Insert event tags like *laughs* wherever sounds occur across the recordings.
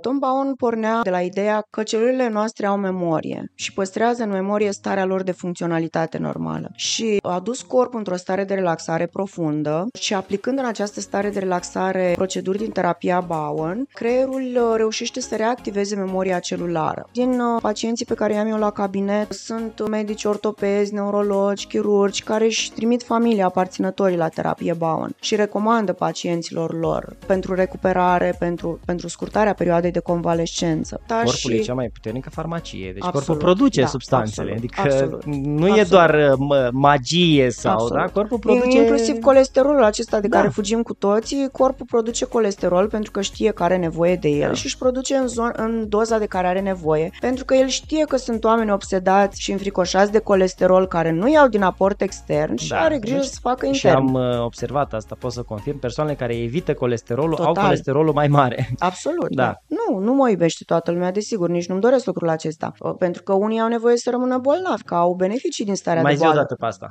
Tom Bowen pornea de la ideea că celulele noastre au memorie și păstrează în memorie starea lor de funcționalitate normală. Și a dus corpul într-o stare de relaxare profundă și aplicând în această stare de relaxare proceduri din terapia Bowen, creierul uh, reușește să reactiveze memoria celulară. Din uh, pacienții pe care i-am eu la cabinet sunt medici ortopezi, neurologi, chirurgi care își trimit familia aparținătorii la terapie Bowen și recomandă pacienților lor pentru recuperare, pentru, pentru scurtarea perioadei de convalescență. Da, corpul și... e cea mai puternică farmacie, deci absolut, corpul produce da, substanțele, absolut, adică absolut, nu absolut. e doar uh, magie sau, absolut. da, corpul produce... Inclusiv colesterolul acesta de da. care fugim cu toții, corpul produce colesterol pentru că știe că are nevoie de el da. și își produce în, zon, în doza de care are nevoie, pentru că el știe că sunt oameni obsedați și înfricoșați de colesterol care nu iau din aport extern și da. are grijă deci, să facă intern. Și am uh, observat asta, pot să confirm, persoanele care evită colesterolul Total. au colesterolul mai mare. Absolut. Da. Nu, nu mă iubește toată lumea, desigur, nici nu-mi doresc lucrul acesta. Pentru că unii au nevoie să rămână bolnavi, că au beneficii din starea mai de boală. Mai zi o dată pe asta.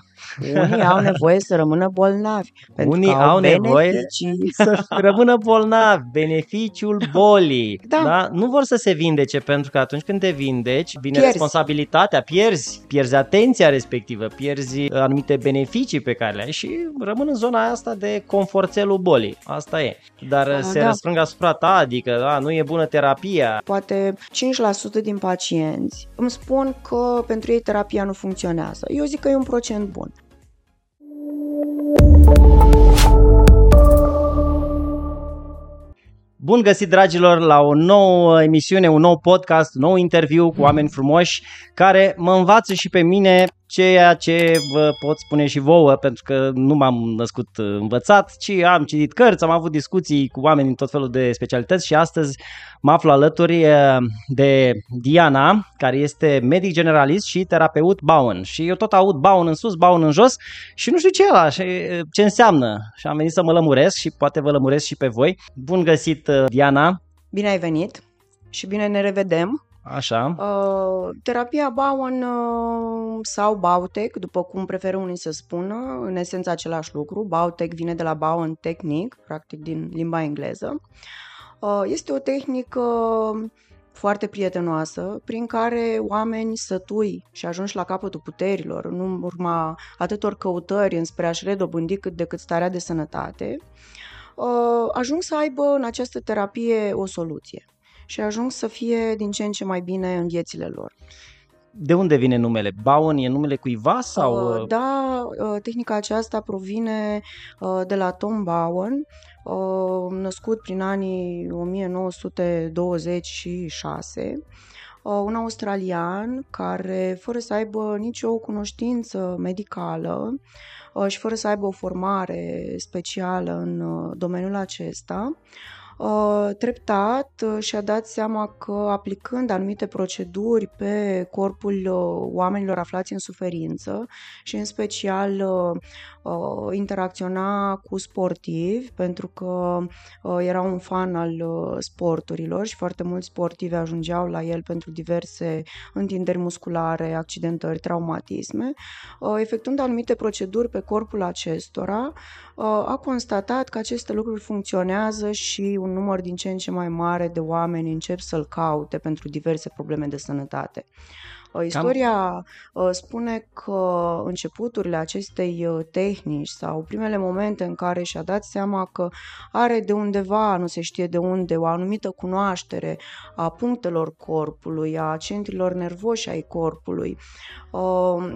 Unii au nevoie să rămână bolnavi. *laughs* Pentru unii că au, au nevoie beneficii. *laughs* să rămână bolnavi, beneficiul *laughs* bolii. Da. da. Nu vor să se vindece, pentru că atunci când te vindeci, vine Pierzi. responsabilitatea, pierzi, pierzi atenția respectivă, pierzi uh, anumite beneficii pe care le ai și rămân în zona asta de conforțelul bolii. Asta e. Dar A, se da. răsprâng asupra ta, adică da, nu e bună terapia. Poate 5% din pacienți îmi spun că pentru ei terapia nu funcționează. Eu zic că e un procent bun. Bun găsit, dragilor, la o nouă emisiune, un nou podcast, un nou interviu cu oameni frumoși care mă învață și pe mine ceea ce vă pot spune și vouă, pentru că nu m-am născut învățat, ci am citit cărți, am avut discuții cu oameni din tot felul de specialități și astăzi mă aflu alături eh, de Diana, care este medic generalist și terapeut Bowen. Și eu tot aud Bowen în sus, Bowen în jos și nu știu ce e ăla, și ce înseamnă. Și am venit să mă lămuresc și poate vă lămuresc și pe voi. Bun găsit, eh, Diana! Bine ai venit și bine ne revedem. Așa. Uh, terapia Bowen uh, sau Bautec, după cum preferă unii să spună, în esență același lucru. Bautec vine de la Bowen Technique, practic din limba engleză. Uh, este o tehnică foarte prietenoasă, prin care oameni sătui și ajungi la capătul puterilor, în urma atâtor căutări înspre a-și redobândi cât de cât starea de sănătate, uh, ajung să aibă în această terapie o soluție și ajung să fie din ce în ce mai bine în viețile lor. De unde vine numele? Bowen e numele cuiva sau? Uh, da, uh, tehnica aceasta provine uh, de la Tom Bowen, uh, născut prin anii 1926, uh, un australian care, fără să aibă nicio cunoștință medicală uh, și fără să aibă o formare specială în uh, domeniul acesta, Uh, treptat uh, și-a dat seama că aplicând anumite proceduri pe corpul uh, oamenilor aflați în suferință și în special interacționa cu sportivi pentru că era un fan al sporturilor și foarte mulți sportivi ajungeau la el pentru diverse întinderi musculare, accidentări, traumatisme. Efectuând anumite proceduri pe corpul acestora, a constatat că aceste lucruri funcționează și un număr din ce în ce mai mare de oameni încep să-l caute pentru diverse probleme de sănătate. Istoria Cam... spune că începuturile acestei tehnici sau primele momente în care și-a dat seama că are de undeva, nu se știe de unde, o anumită cunoaștere a punctelor corpului, a centrilor nervoși ai corpului,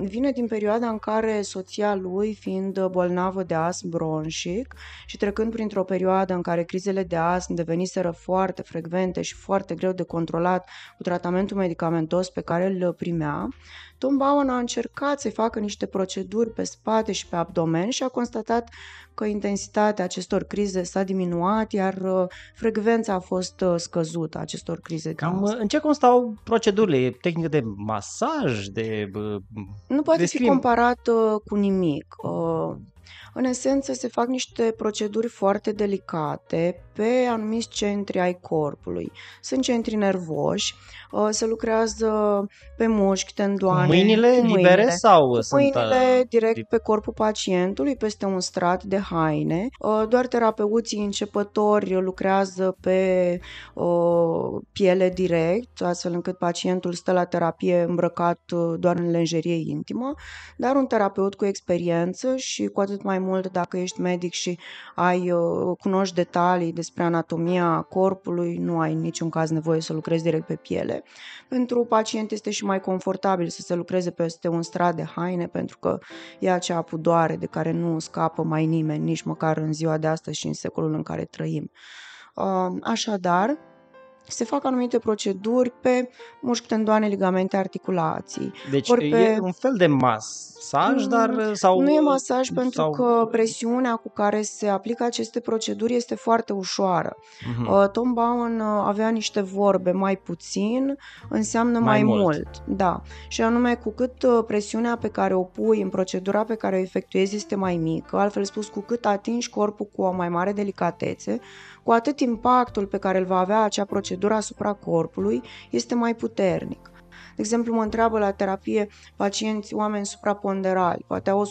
vine din perioada în care soția lui, fiind bolnavă de astm bronșic și trecând printr-o perioadă în care crizele de astm deveniseră foarte frecvente și foarte greu de controlat cu tratamentul medicamentos pe care îl primea, Tom Bowen a încercat să facă niște proceduri pe spate și pe abdomen și a constatat că intensitatea acestor crize s-a diminuat, iar uh, frecvența a fost uh, scăzută acestor crize. Cam uh, în ce constau procedurile? E tehnică de masaj? De, nu poate descrim... fi comparat cu nimic. În esență, se fac niște proceduri foarte delicate pe anumiți centri ai corpului. Sunt centri nervoși, uh, se lucrează pe mușchi, tendoane. Mâinile cu mâinile. libere sau sunt... Mâinile uh, direct tip- pe corpul pacientului, peste un strat de haine. Uh, Doar terapeuții începători lucrează pe uh, piele direct, astfel încât pacientul stă la terapie îmbrăcat uh, doar în lenjerie intimă, dar un terapeut cu experiență și cu atât mai mult dacă ești medic și ai uh, cunoști detalii despre anatomia corpului, nu ai în niciun caz nevoie să lucrezi direct pe piele. Pentru pacient este și mai confortabil să se lucreze peste un strat de haine pentru că e acea pudoare de care nu scapă mai nimeni, nici măcar în ziua de astăzi și în secolul în care trăim. Uh, Așadar, se fac anumite proceduri pe mușchi, tendoane, ligamente, articulații. Deci ori pe- e un fel de masaj, Mm, dar sau Nu e masaj pentru sau... că presiunea cu care se aplică aceste proceduri este foarte ușoară. Mhm. Uh, Tom Bowen uh, avea niște vorbe mai puțin, înseamnă Mai mai, mult. mult. Da. Și anume, cu cât uh, presiunea pe care o pui în procedura pe care o efectuezi este mai mică, altfel spus, cu cât atingi corpul cu o mai mare delicatețe, cu atât impactul pe care îl va avea acea procedură asupra corpului este mai puternic. De exemplu, mă întreabă la terapie pacienți, oameni supraponderali, poate au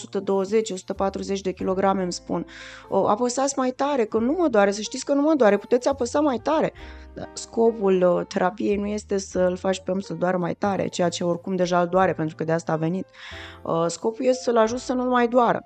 120-140 de kilograme, îmi spun, "O, apăsați mai tare, că nu mă doare, să știți că nu mă doare, puteți apăsa mai tare. Dar Scopul uh, terapiei nu este să-l faci pe om să doară mai tare, ceea ce oricum deja îl doare, pentru că de asta a venit. Uh, Scopul este să-l ajut să nu mai doară.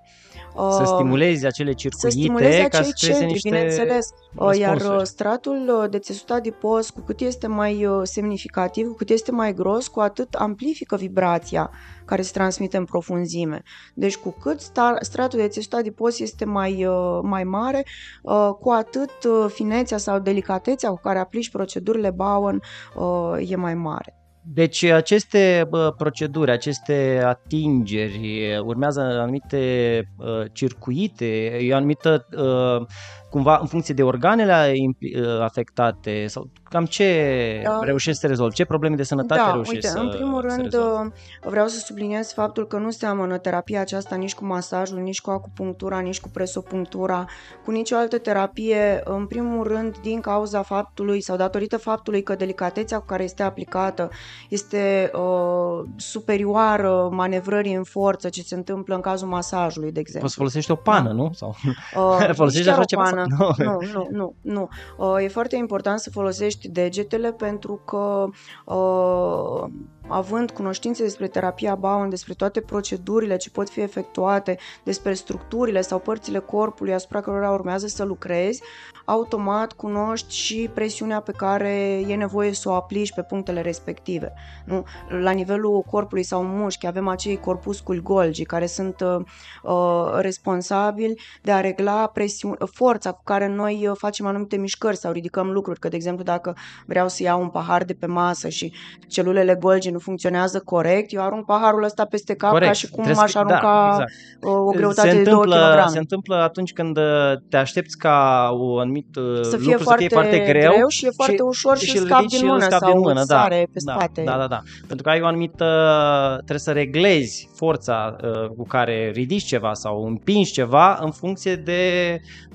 Să Uh, stimulezi acele să circuite stimuleze ca să acei creeze centri, niște bineînțeles. Uh, Iar răspunsuri. uh, stratul uh, de țesut adipos, cu cât este mai uh, semnificativ, cu cât este mai gros, cu atât amplifică vibrația care se transmite în profunzime. Deci cu cât sta- stratul de țesut adipos este mai, uh, mai mare, uh, cu atât uh, finețea sau delicatețea cu care aplici procedurile Bowen uh, e mai mare. Deci aceste bă, proceduri, aceste atingeri, urmează anumite uh, circuite, e o anumită, uh, cumva în funcție de organele impli- uh, afectate sau cam ce Da. reușești să rezolvi, ce probleme de sănătate Da, reușești uite, să în primul să rând rezolvi? uh, vreau să subliniez faptul că nu seamănă terapia aceasta nici cu masajul, nici cu acupunctura, nici cu presopunctura, cu nicio altă terapie, în primul rând din cauza faptului sau datorită faptului că delicatețea cu care este aplicată este uh, superioară manevrării în forță ce se întâmplă în cazul masajului, de exemplu. Poți să folosești o pană, nu? Sau... *laughs* Uh, Folosești nici chiar așa o ceva? Pană. *laughs* Nu. Nu, nu, nu, nu. Uh, e foarte important să folosești degetele pentru că uh, având cunoștințe despre terapia Bowen, despre toate procedurile ce pot fi efectuate, despre structurile sau părțile corpului asupra cărora urmează să lucrezi, automat cunoști și presiunea pe care e nevoie să o aplici pe punctele respective. Nu? La nivelul corpului sau mușchi avem acei corpusculi golgi care sunt uh, uh, responsabili de a regla presiune, forța cu care noi uh, facem anumite mișcări sau ridicăm lucruri. Că, de exemplu, dacă vreau să iau un pahar de pe masă și celulele golgi nu funcționează corect, eu arunc paharul ăsta peste cap Corect. ca și cum Trebuie aș să- arunca da, exact. uh, o greutate se de 2 întâmplă, kg. se întâmplă atunci când uh, te aștepți ca o anumit uh, Să fie, lucru foarte, să fie foarte greu, greu și e foarte ușor și, și îl îl scapi ridici din și îl mână scapi sau din mână, îți da, sare pe da, spate. Da, da, da. Pentru că ai o anumită, trebuie să reglezi forța uh, cu care ridici ceva sau împingi ceva în funcție de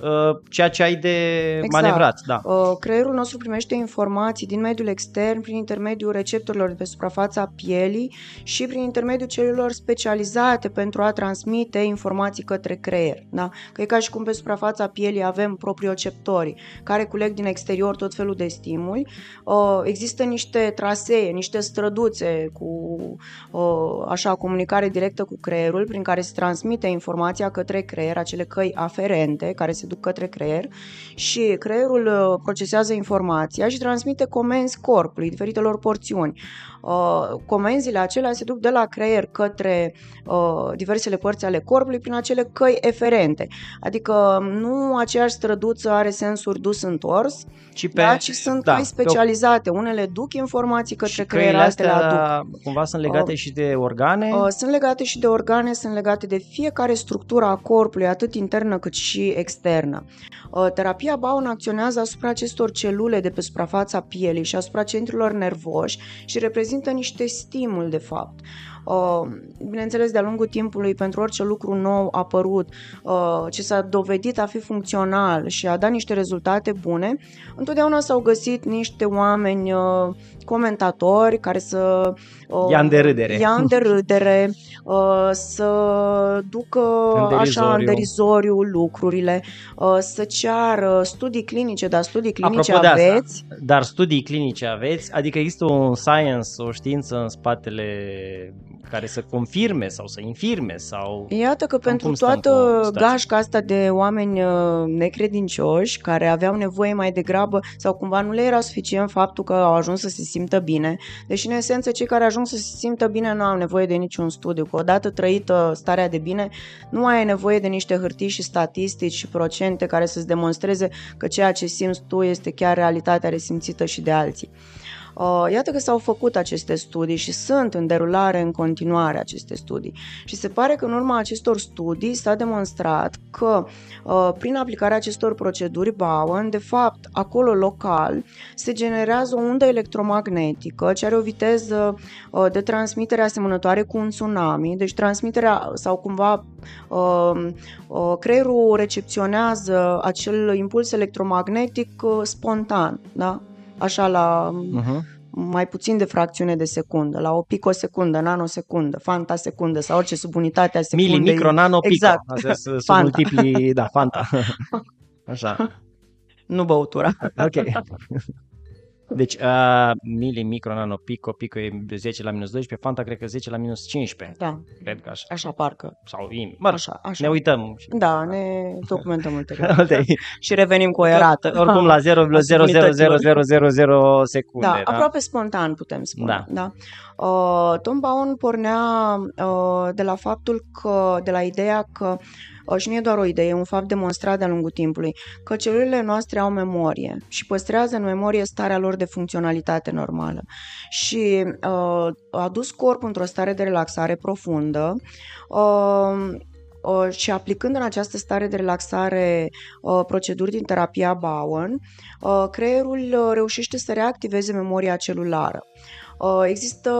uh, ceea ce ai de Exact. manevrat. Da. Uh, Creierul nostru primește informații din mediul extern prin intermediul receptorilor de pe suprafața pielii și prin intermediul celulelor specializate pentru a transmite informații către creier. Da? Că e ca și cum pe suprafața pielii avem proprioceptorii care culeg din exterior tot felul de stimuli. Uh, Există niște trasee, niște străduțe cu uh, așa comunicare directă cu creierul prin care se transmite informația către creier, acele căi aferente care se duc către creier și creierul uh, procesează informația și transmite comenzi corpului, diferitelor porțiuni. Uh, Comenzile acelea se duc de la creier către uh, diversele părți ale corpului prin acele căi eferente. Adică nu aceeași străduță are sensuri dus-întors, Și pe, da, ci sunt da, căi pe- specializate. Unele duc informații către și creier, căile altele aduc. astea cumva sunt legate Uh, și de organe. Uh, Sunt legate și de organe, sunt legate de fiecare structură a corpului, atât internă cât și externă. Uh, Terapia Bowen acționează asupra acestor celule de pe suprafața pielii și asupra centrilor nervoși și reprezintă niște crește stimul, de fapt. Uh, bineînțeles, de-a lungul timpului, pentru orice lucru nou apărut, uh, ce s-a dovedit a fi funcțional și a dat niște rezultate bune, întotdeauna s-au găsit niște oameni uh, comentatori care să ia în derâdere, ia în derâdere să ducă în așa în derizoriu lucrurile, să ceară studii clinice, dar studii clinice Apropo aveți. Asta, dar studii clinice aveți? Adică există un science, o știință în spatele care să confirme sau să infirme sau... Iată că pentru toată gașca asta de oameni uh, necredincioși care aveau nevoie mai degrabă sau cumva nu le era suficient faptul că au ajuns să se simtă bine, deși în esență cei care ajung să se simtă bine nu au nevoie de niciun studiu. Că odată trăită starea de bine, nu mai ai nevoie de niște hârtii și statistici și procente care să-ți demonstreze că ceea ce simți tu este chiar realitatea resimțită și de alții. Uh, iată că s-au făcut aceste studii și sunt în derulare în continuare aceste studii. Și se pare că în urma acestor studii s-a demonstrat că uh, prin aplicarea acestor proceduri Bowen, de fapt, acolo local se generează o undă electromagnetică ce are o viteză uh, de transmitere asemănătoare cu un tsunami, deci transmiterea sau cumva creierul recepționează acel impuls electromagnetic spontan, da? Așa la uh-huh. mai puțin de fracțiune de secundă, la o picosecundă, nanosecundă, fanta secundă sau orice subunitate a secundei. Mili, micro, nano, pico. Exact. Astea sunt multipli, da, fanta. *laughs* Așa. Nu băutura. Ok. Deci, uh, mili, micro, nano, pico, pico e 10 la minus 12, Fanta cred că 10 la minus 15. Da. Cred că așa. Așa parcă. Sau in. Mă, așa, așa. Ne uităm. Da, ne documentăm ulterior. și revenim cu o erată. Oricum la 0,0000000 secunde. Da, da, aproape spontan putem spune. Da. da. Uh, Tom Baun pornea uh, de la faptul că, de la ideea că și nu e doar o idee, e un fapt demonstrat de-a lungul timpului, că celulele noastre au memorie și păstrează în memorie starea lor de funcționalitate normală. Și uh, a dus corpul într-o stare de relaxare profundă, uh, uh, și aplicând în această stare de relaxare uh, proceduri din terapia Bowen, uh, creierul reușește să reactiveze memoria celulară. Există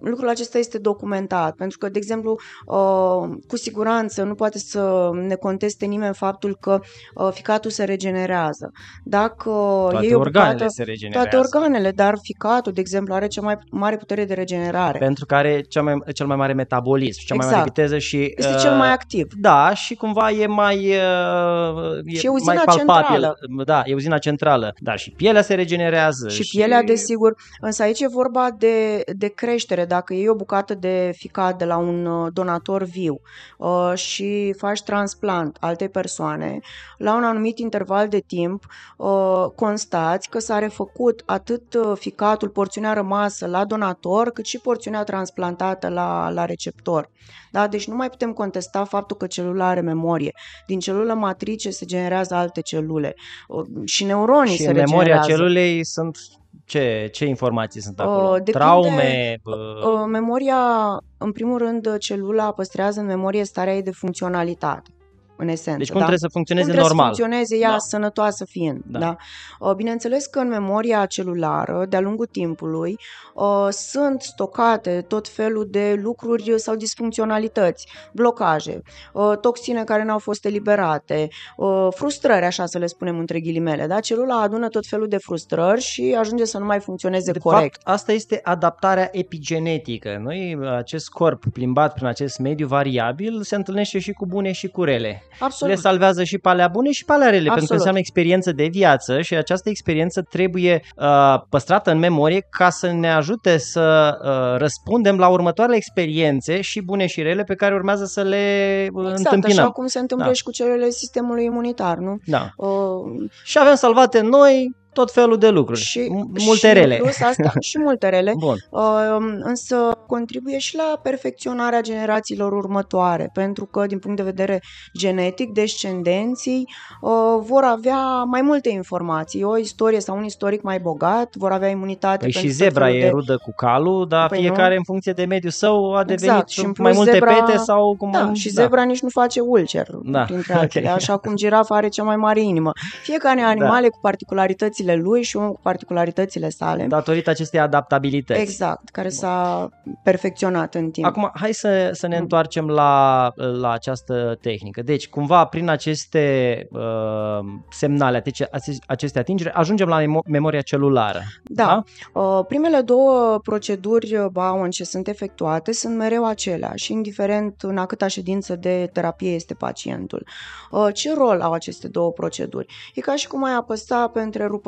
lucrul acesta este documentat, pentru că, de exemplu, uh, cu siguranță nu poate să ne conteste nimeni faptul că uh, ficatul se regenerează. Dacă toate e o organele bucată, se regenerează. Toate organele, dar ficatul, de exemplu, are cea mai mare putere de regenerare. Pentru că are cea mai, cel mai mare metabolism, cea exact. mai mare exact. viteză și... Este uh, cel mai activ. Da, și cumva e mai uh, e și e uzina mai palpabil. Centrală. Da, e uzina centrală. Da, și pielea se regenerează. Și, și pielea, desigur. Însă aici e vorba de, de creștere dacă iei o bucată de ficat de la un uh, donator viu uh, și faci transplant altei persoane, la un anumit interval de timp uh, constați că s-a refăcut atât ficatul, porțiunea rămasă la donator, cât și porțiunea transplantată la, la receptor. Da? Deci nu mai putem contesta faptul că celula are memorie. Din celulă matrice se generează alte celule și neuronii și se regenerează. memoria celulei sunt ce, ce informații sunt acolo? Uh, depinde, Traume? Uh, memoria, în primul rând, celula păstrează în memorie starea ei de funcționalitate în esență. Deci cum da? trebuie să funcționeze cum trebuie normal. să funcționeze ea da. sănătoasă fiind. Da. Da? Uh, bineînțeles că în memoria celulară, de-a lungul timpului, uh, sunt stocate tot felul de lucruri sau disfuncționalități, blocaje, uh, toxine care nu au fost eliberate, frustrări, așa să le spunem între ghilimele. Da? Celula adună tot felul de frustrări și ajunge să nu mai funcționeze de corect. Fapt, asta este adaptarea epigenetică. Noi, acest corp plimbat prin acest mediu variabil, se întâlnește și cu bune și cu rele. Absolut. le salvează și pe alea bune și pe alea rele, Absolut. pentru că înseamnă experiență de viață și această experiență trebuie uh, păstrată în memorie ca să ne ajute să uh, răspundem la următoarele experiențe și bune și rele pe care urmează să le uh, exact, întâmpinăm. așa cum se întâmplă da. și cu celulele sistemului imunitar, nu? Da. Uh, și avem salvate noi tot felul de lucruri, și, multe și rele. Plus asta, *laughs* și multe rele, Bun. Uh, însă contribuie și la perfecționarea generațiilor următoare, pentru că din punct de vedere genetic, descendenții uh, vor avea mai multe informații, o istorie sau un istoric mai bogat, vor avea imunitate păi și zebra e de... rudă cu calul, dar păi fiecare nu? în funcție de mediul său a devenit exact. și mai multe zebra... pete sau cum... Da, și da. zebra nici nu face ulcer, da. printre altele, *laughs* okay. așa cum girafa are cea mai mare inimă. Fiecare animale da. cu particularități particularitățile lui și unul cu particularitățile sale. Datorită acestei adaptabilități. Exact, care s-a perfecționat în timp. Acum, hai să, să ne întoarcem la, la această tehnică. Deci, cumva, prin aceste uh, semnale, aceste atingeri, ajungem la memo- memoria celulară. Da. da? Uh, primele două proceduri Bowen ce sunt efectuate sunt mereu aceleași, indiferent în a câta ședință de terapie este pacientul. Uh, ce rol au aceste două proceduri? E ca și cum ai apăsa pe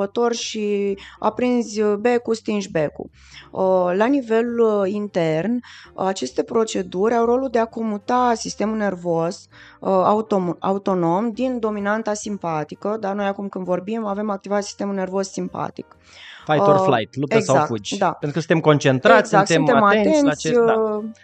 întrerupător și aprinzi becul, stingi becul. Uh, la nivel uh, intern, aceste proceduri au rolul de a comuta sistemul nervos autom- autonom din dominanta simpatică, dar noi acum când vorbim avem activat sistemul nervos simpatic. Fight or flight, luptă exact, sau fugi. Da. Pentru că suntem concentrați, exact, suntem, suntem atenți, atenți la ce... Da.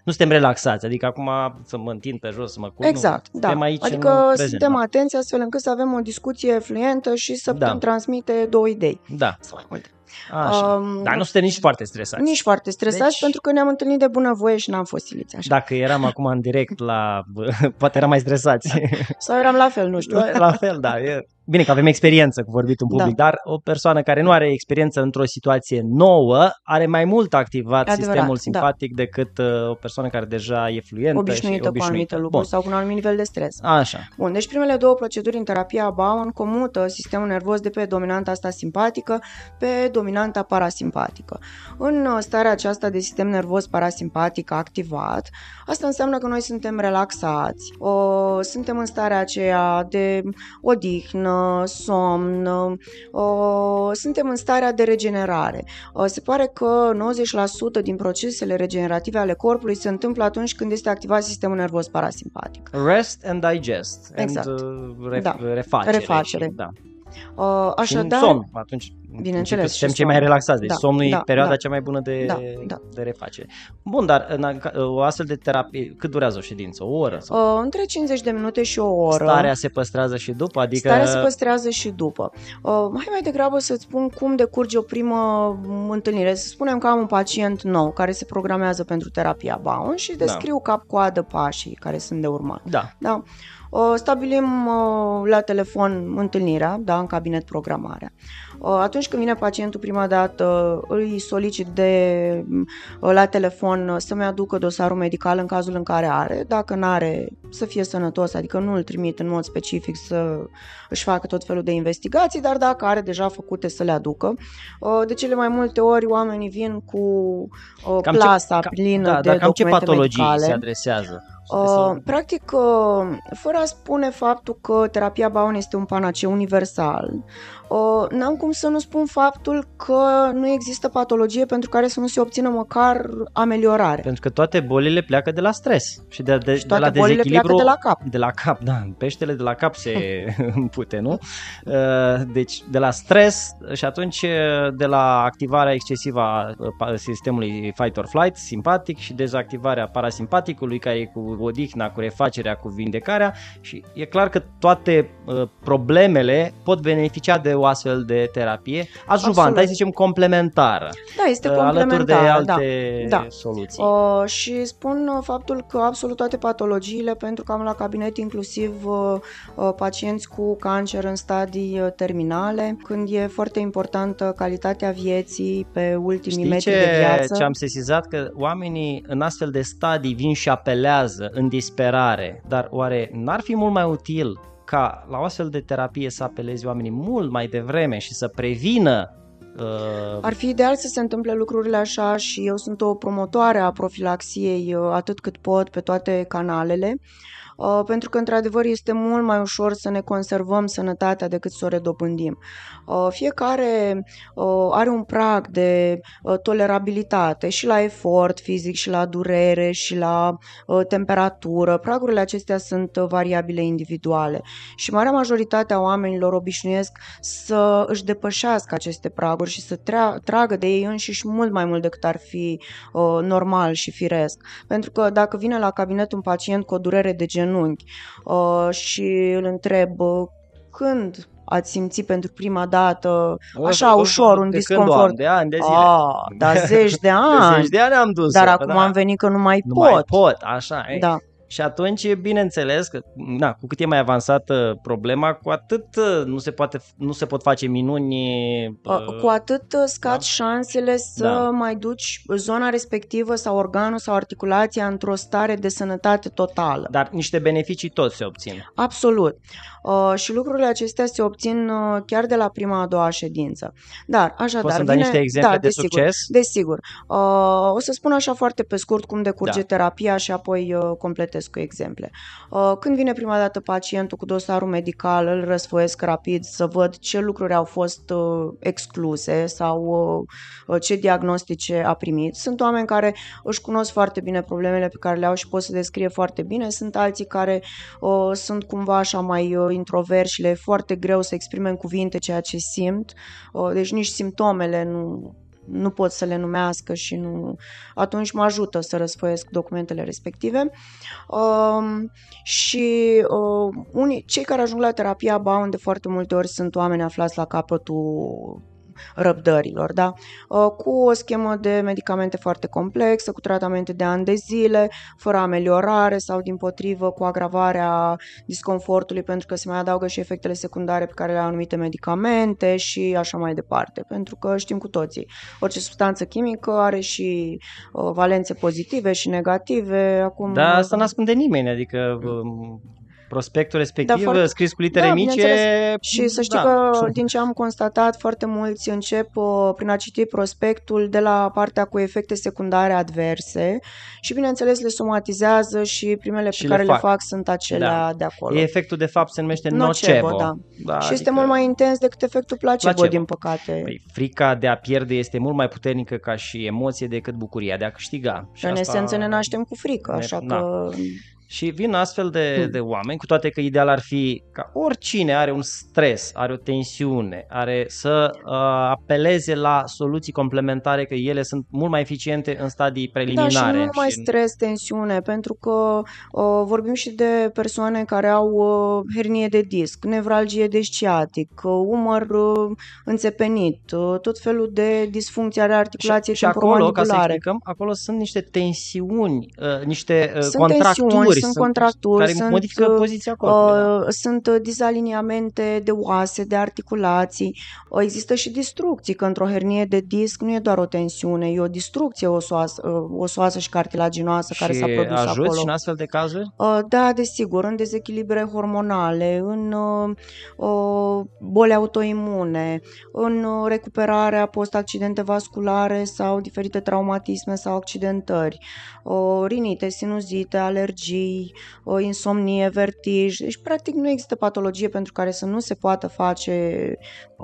Nu suntem relaxați, adică acum să mă întind pe jos, să mă culc. Exact, nu, da. Aici adică în suntem da. atenți astfel încât să avem o discuție fluentă și să da. putem transmite două idei. Da. Sau mai multe. Așa. Um, Dar nu suntem nici foarte stresați. Nici foarte stresați deci, pentru că ne-am întâlnit de bună voie și n-am fost siliți așa. Dacă eram acum în direct la... *laughs* poate eram mai stresați. *laughs* Sau eram la fel, nu știu. *laughs* La fel, da. E, Bine că avem experiență cu vorbit în public, da. dar o persoană care nu are experiență într-o situație nouă are mai mult activat Adevărat, sistemul da. simpatic da. decât uh, o persoană care deja e fluentă obișnuită, și obișnuită cu anumite lucruri Bun. sau cu un anumit nivel de stres. Așa. Bun, deci primele două proceduri în terapia Bowen comută sistemul nervos de pe dominanta asta simpatică pe dominanta parasimpatică. În uh, starea aceasta de sistem nervos parasimpatic activat, asta înseamnă că noi suntem relaxați, o, suntem în starea aceea de odihnă, somn, uh, suntem în starea de regenerare. Uh, se pare că 90% din procesele regenerative ale corpului se întâmplă atunci când este activat sistemul nervos parasimpatic. Rest and digest. Exact. And, uh, ref- da. refacere. refacere. Și, da. Uh, așadar, și somn, atunci Bineînțeles. Suntem cei mai relaxați, deci da, somnul da, e perioada da, cea mai bună de, da, da. de refacere. Bun, dar în o astfel de terapie, cât durează o ședință? O oră? Sau? Uh, între 50 de minute și o oră. Starea se păstrează și după? Adică... Starea se păstrează și după. Uh, hai mai degrabă să-ți spun cum decurge o primă întâlnire. Să spunem că am un pacient nou care se programează pentru terapia Bowen și da. descriu da. cap-coadă pașii care sunt de urmat. Da. da? Stabilim la telefon întâlnirea, da, în cabinet programarea. Atunci când vine pacientul prima dată, îi solicit de la telefon să-mi aducă dosarul medical în cazul în care are. Dacă nu are, să fie sănătos, adică nu îl trimit în mod specific să își facă tot felul de investigații, dar dacă are deja făcute să le aducă. De cele mai multe ori oamenii vin cu cam plasa ce, plină da, de documente ce patologii medicale. se adresează? Uh, practic, uh, fără a spune faptul că terapia Bowen este un panaceu universal, uh, n-am cum să nu spun faptul că nu există patologie pentru care să nu se obțină măcar ameliorare. Pentru că toate bolile pleacă de la stres și de, de, și toate de la bolile dezechilibru. pleacă de la cap. De la cap, da. Peștele de la cap se *laughs* împute, nu? Uh, deci, de la stres și atunci de la activarea excesivă a sistemului fight or flight, simpatic și dezactivarea parasimpaticului care e cu odihna, cu refacerea, cu vindecarea și e clar că toate uh, problemele pot beneficia de o astfel de terapie adjuvantă, hai să zicem complementară. Da, este complementară. Uh, alături de alte da, da. soluții. Uh, și spun uh, faptul că absolut toate patologiile, pentru că am la cabinet inclusiv uh, uh, pacienți cu cancer în stadii uh, terminale, când e foarte importantă calitatea vieții pe ultimii Știi metri ce, de viață. ce am sesizat? Că oamenii în astfel de stadii vin și apelează în disperare, dar oare n-ar fi mult mai util ca la o astfel de terapie să apelezi oamenii mult mai devreme și să prevină Uh... Ar fi ideal să se întâmple lucrurile așa și eu sunt o promotoare a profilaxiei uh, atât cât pot pe toate canalele. Uh, pentru că, într-adevăr, este mult mai ușor să ne conservăm sănătatea decât să o redobândim. Uh, fiecare uh, are un prag de tolerabilitate și la efort fizic, și la durere, și la temperatură. Pragurile acestea sunt variabile individuale și marea majoritate a oamenilor obișnuiesc să își depășească aceste praguri și să tragă de ei înșiși mult mai mult decât ar fi normal și firesc. Pentru că dacă vine la cabinet un pacient cu o durere de gen genunchi uh, și îl întreb uh, când ați simțit pentru prima dată așa o, ușor un de disconfort. de ani, de zile. Ah, da, zeci de ani. *laughs* de zeci de ani am dus Dar acum da. am venit că nu mai nu pot. mai pot, așa e. Da. Și atunci, bineînțeles, că na, cu cât e mai avansată problema, cu atât uh, nu se, poate, nu se pot face minuni. Uh, cu atât uh, scați da. șansele să da. mai duci zona respectivă sau organul sau articulația într-o stare de sănătate totală. Dar niște beneficii tot se obțin. Absolut. Uh, și lucrurile acestea se obțin uh, chiar de la prima a doua ședință. Dar, așadar, Poți să vine... niște exemple da, de desigur, succes? Desigur. Uh, o să spun așa foarte pe scurt cum decurge da. terapia și apoi uh, completez cu exemple. Uh, când vine prima dată pacientul cu dosarul medical, îl răsfoiesc rapid să văd ce lucruri au fost uh, excluse sau uh, ce diagnostice a primit. Sunt oameni care își cunosc foarte bine problemele pe care le au și pot să descrie foarte bine. Sunt alții care uh, sunt cumva așa mai uh, introverși și le e foarte greu să exprime în cuvinte ceea ce simt. Uh, deci nici simptomele nu, nu pot să le numească și nu, atunci mă ajută să răsfoiesc documentele respective. Uh, și uh, unii, cei care ajung la terapia Bound de foarte multe ori sunt oameni aflați la capătul răbdărilor, da? Uh, cu o schemă de medicamente foarte complexă, cu tratamente de ani de zile, fără ameliorare sau din potrivă cu agravarea disconfortului pentru că se mai adaugă și efectele secundare pe care le au anumite medicamente și așa mai departe. Pentru că știm cu toții, orice substanță chimică are și uh, valențe pozitive și negative. Acum, da, asta nu ascunde nimeni, adică um, prospectul respectiv da, foarte... scris cu litere da, mici e... Și să știi da. că din ce am constatat, foarte mulți încep uh, prin a citi prospectul de la partea cu efecte secundare adverse și bineînțeles le somatizează și primele și pe care le fac. le fac sunt acelea da. de acolo. Efectul de fapt se numește nocebo. nocebo da. da. Și adică... este mult mai intens decât efectul placebo, placebo. din păcate. Păi, frica de a pierde este mult mai puternică ca și emoție decât bucuria de a câștiga. Și în asta... esență ne naștem cu frică, așa da. că și vin astfel de, hmm. de oameni, cu toate că ideal ar fi ca oricine are un stres, are o tensiune, are să uh, apeleze la soluții complementare, că ele sunt mult mai eficiente în stadii preliminare. Da, și nu numai și... stres, tensiune, pentru că uh, vorbim și de persoane care au uh, hernie de disc, nevralgie de sciatic, uh, umăr uh, înțepenit, uh, tot felul de disfuncții ale articulației și, și acolo, ca să explicăm, acolo sunt niște tensiuni, uh, niște uh, sunt contracturi. Tensiuni, sunt, sunt contracturi, care sunt, modifică poziția corpului. Uh, da. Sunt disaliniamente de oase, de articulații. Uh, există și distrucții, că într-o hernie de disc nu e doar o tensiune, e o distrucție osoasă, uh, osoasă și cartilaginoasă și care s-a produs ajuți acolo. și în astfel de cazuri? Uh, da, desigur, în dezechilibre hormonale, în uh, uh, boli autoimune, în uh, recuperarea post-accidente vasculare sau diferite traumatisme sau accidentări, uh, rinite, sinuzite, alergii, depresii, o insomnie, vertij. Deci, practic, nu există patologie pentru care să nu se poată face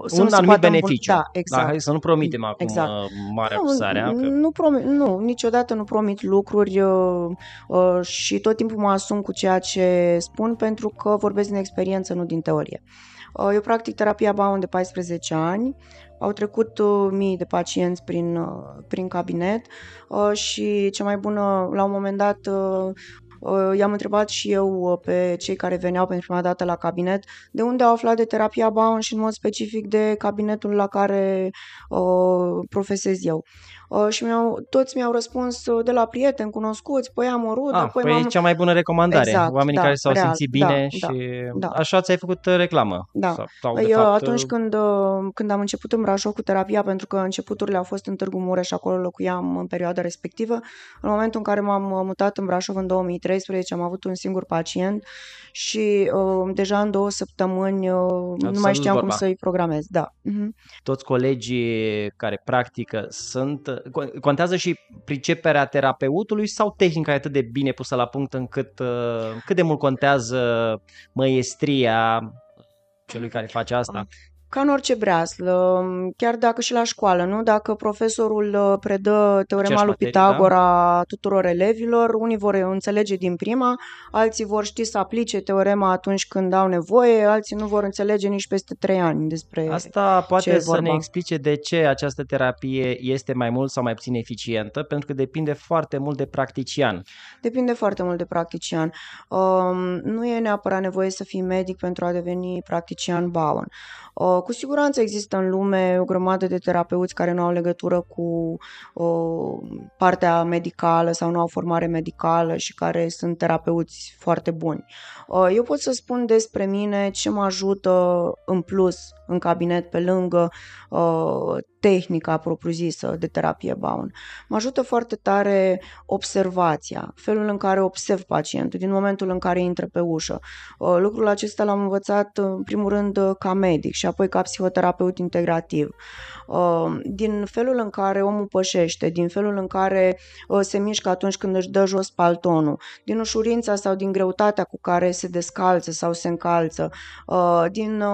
să un nu anumit beneficiu. Da, exact. Da, hai să nu promitem acum exact. Uh, mare nu, sarea. Că... Nu, promit, nu, niciodată nu promit lucruri uh, uh, și tot timpul mă asum cu ceea ce spun pentru că vorbesc din experiență, nu din teorie. Uh, eu practic terapia Bound de 14 ani, au trecut uh, mii de pacienți prin, uh, prin cabinet uh, și cea mai bună, la un moment dat, uh, Uh, i-am întrebat și eu uh, pe cei care veneau pentru prima dată la cabinet de unde au aflat de terapia Bound și în mod specific de cabinetul la care uh, profesez eu. Uh, și mi-au, toți mi-au răspuns uh, de la prieteni cunoscuți, păi am o rudă. Ah, păi, păi am... e cea mai bună recomandare. Exact, Oamenii da, care s-au real, simțit bine da, și da, da. așa ți-ai făcut uh, reclamă. Da. Sau, sau păi, de fapt... Atunci când, când am început în Brașov cu terapia, pentru că începuturile au fost în Târgu Mureș, acolo locuiam în perioada respectivă, în momentul în care m-am mutat în Brașov în 2013, am avut un singur pacient și uh, deja în două săptămâni uh, nu mai știam vorba. cum să-i programez. Da. Uh-huh. Toți colegii care practică sunt contează și priceperea terapeutului sau tehnica e atât de bine pusă la punct încât uh, cât de mult contează măestria celui care face asta? Ca în orice breaslă, chiar dacă și la școală, nu? Dacă profesorul uh, predă teorema lui Pitagora da? tuturor elevilor, unii vor înțelege din prima, alții vor ști să aplice teorema atunci când au nevoie, alții nu vor înțelege nici peste trei ani despre Asta poate ce să vorba. ne explice de ce această terapie este mai mult sau mai puțin eficientă, pentru că depinde foarte mult de practician. Depinde foarte mult de practician. Um, nu e neapărat nevoie să fii medic pentru a deveni practician Bowen. Uh, cu siguranță există în lume o grămadă de terapeuți care nu au legătură cu partea medicală sau nu au formare medicală și care sunt terapeuți foarte buni. Eu pot să spun despre mine ce mă ajută în plus în cabinet pe lângă uh, tehnica propriu-zisă de terapie Bowen. Mă ajută foarte tare observația, felul în care observ pacientul din momentul în care intră pe ușă. Uh, lucrul acesta l-am învățat în primul rând ca medic și apoi ca psihoterapeut integrativ. Uh, din felul în care omul pășește, din felul în care uh, se mișcă atunci când își dă jos paltonul, din ușurința sau din greutatea cu care se descalță sau se încalță, uh, din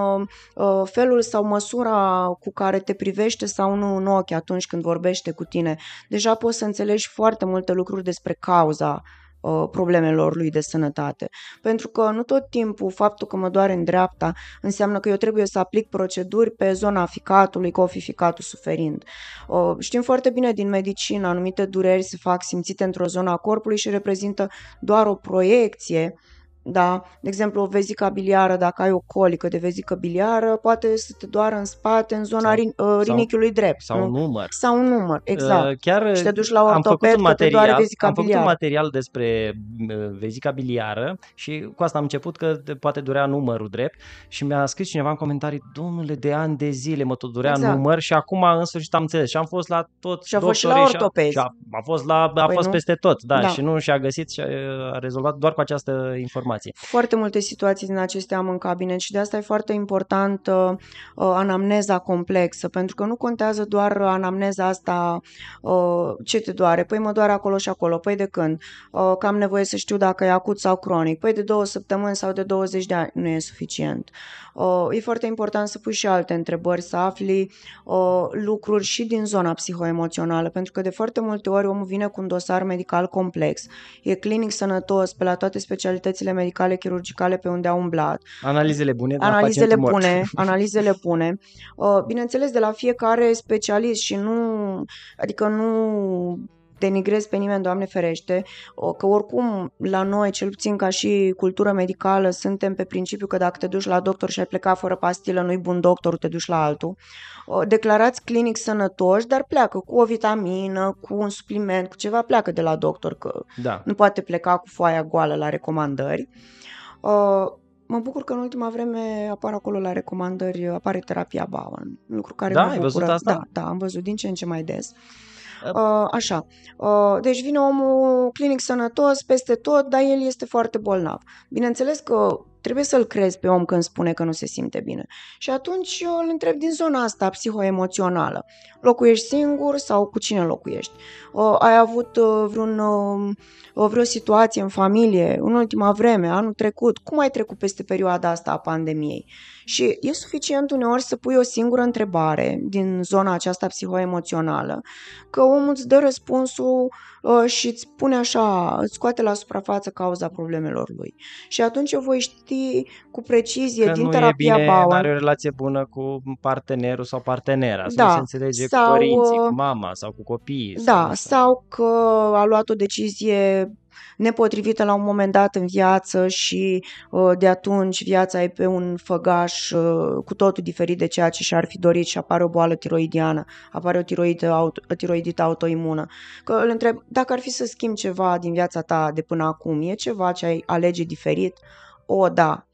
felul sau măsura cu care te privește sau nu în ochi atunci când vorbește cu tine. Deja poți să înțelegi foarte multe lucruri despre cauza Uh, problemelor lui de sănătate. Pentru că nu tot timpul faptul că mă doare în dreapta înseamnă că eu trebuie să aplic proceduri pe zona ficatului, cu fi ficatul suferind. Uh, știm foarte bine din medicină, anumite dureri se fac simțite într-o zonă a corpului și reprezintă doar o proiecție da? De exemplu, o vezică biliară, dacă ai o colică de vezică biliară, poate să te doară în spate, în zona sau, rin- uh, rinichiului drept. Sau un număr. Sau un număr, exact. Uh, chiar și te duci la ortoped am făcut un material, vezica Am făcut un material despre uh, vezica biliară și cu asta am început că poate durea numărul drept și mi-a scris cineva în comentarii, domnule, de ani de zile mă tot durea exact. număr și acum în sfârșit am înțeles și am fost la tot Și a fost și la ortoped. Și a, a, fost, la, a păi fost nu? peste tot, da, da, și nu și-a găsit și a, a rezolvat doar cu această informație informație. Foarte multe situații din acestea am în cabinet și de asta e foarte important uh, uh, anamneza complexă, pentru că nu contează doar anamneza asta uh, ce te doare, păi mă doare acolo și acolo, păi de când, uh, că am nevoie să știu dacă e acut sau cronic, păi de două săptămâni sau de 20 de ani, nu e suficient. Uh, e foarte important să pui și alte întrebări, să afli uh, lucruri și din zona psihoemoțională, pentru că de foarte multe ori omul vine cu un dosar medical complex, e clinic sănătos pe la toate specialitățile medicale chirurgicale pe unde a umblat. Analizele bune, da, analizele bune, analizele bune. Uh, bineînțeles, de la fiecare specialist și nu, adică nu denigrez pe nimeni, Doamne ferește, că oricum la noi, cel puțin ca și cultură medicală, suntem pe principiu că dacă te duci la doctor și ai plecat fără pastilă, nu-i bun doctor, te duci la altul. Declarați clinic sănătoși, dar pleacă cu o vitamină, cu un supliment, cu ceva, pleacă de la doctor, că da. nu poate pleca cu foaia goală la recomandări. Mă bucur că în ultima vreme apar acolo la recomandări, apare terapia Bowen, lucru care da, mă bucură. ai văzut asta? Da, da, am văzut din ce în ce mai des. Uh, așa. Uh, deci vine omul clinic sănătos peste tot, dar el este foarte bolnav. Bineînțeles că trebuie să-l crezi pe om când spune că nu se simte bine. Și atunci eu îl întreb din zona asta psihoemoțională. Locuiești singur sau cu cine locuiești? Uh, ai avut uh, vreun, uh, vreo situație în familie în ultima vreme, anul trecut? Cum ai trecut peste perioada asta a pandemiei? Și e suficient uneori să pui o singură întrebare din zona aceasta psihoemoțională, că omul îți dă răspunsul uh, și îți spune așa, îți scoate la suprafață cauza problemelor lui. Și atunci eu voi ști cu precizie că din nu terapia e bine, Bauer. are o relație bună cu partenerul sau partenera, da, să se înțelege sau, cu părinții, cu uh, mama sau cu copiii. Da, sau, sau că a luat o decizie nepotrivită la un moment dat în viață și uh, de atunci viața e pe un făgaș uh, cu totul diferit de ceea ce și-ar fi dorit și apare o boală tiroidiană, apare o tiroidită, auto, tiroidită autoimună. Că îl întreb, dacă ar fi să schimbi ceva din viața ta de până acum, e ceva ce ai alege diferit? O, da,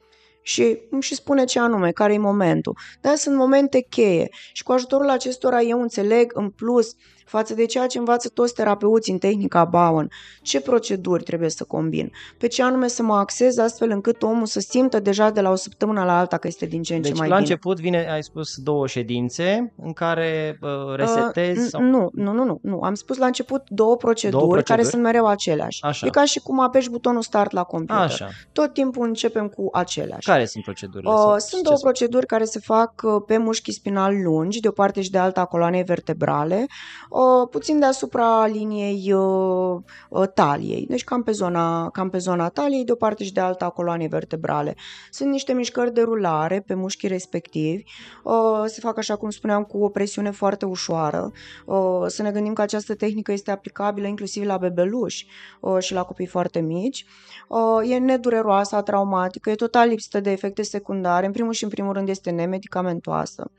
și îmi și spune ce anume, care e momentul. Dar sunt momente cheie și cu ajutorul acestora eu înțeleg în plus față de ceea ce învață toți terapeuții în tehnica Bowen, ce proceduri trebuie să combin, pe ce anume să mă axez astfel încât omul să simtă deja de la o săptămână la alta că este din ce în deci, ce mai la bine. început vine, ai spus, două ședințe în care uh, resetezi? Uh, sau... nu, nu, nu, nu, nu. Am spus la început două proceduri, două proceduri? care sunt mereu aceleași. Așa. E ca și cum apeși butonul start la computer. Așa. Tot timpul începem cu aceleași. Care sunt procedurile? Uh, sunt două proceduri care se fac uh, pe mușchi spinal lungi, de o parte și de alta a coloanei vertebrale, uh, puțin de deasupra liniei uh, uh, taliei, deci cam pe, zona, cam pe zona taliei, de o parte și de alta a coloanei vertebrale. Sunt niște mișcări de rulare pe mușchii respectivi, uh, se fac așa cum spuneam cu o presiune foarte ușoară. Uh, să ne gândim că această tehnică este aplicabilă inclusiv la bebeluși uh, și la copii foarte mici. Uh, e nedureroasă, traumatică, e total lipsită de efecte secundare. În primul și în primul rând este nemedicamentoasă.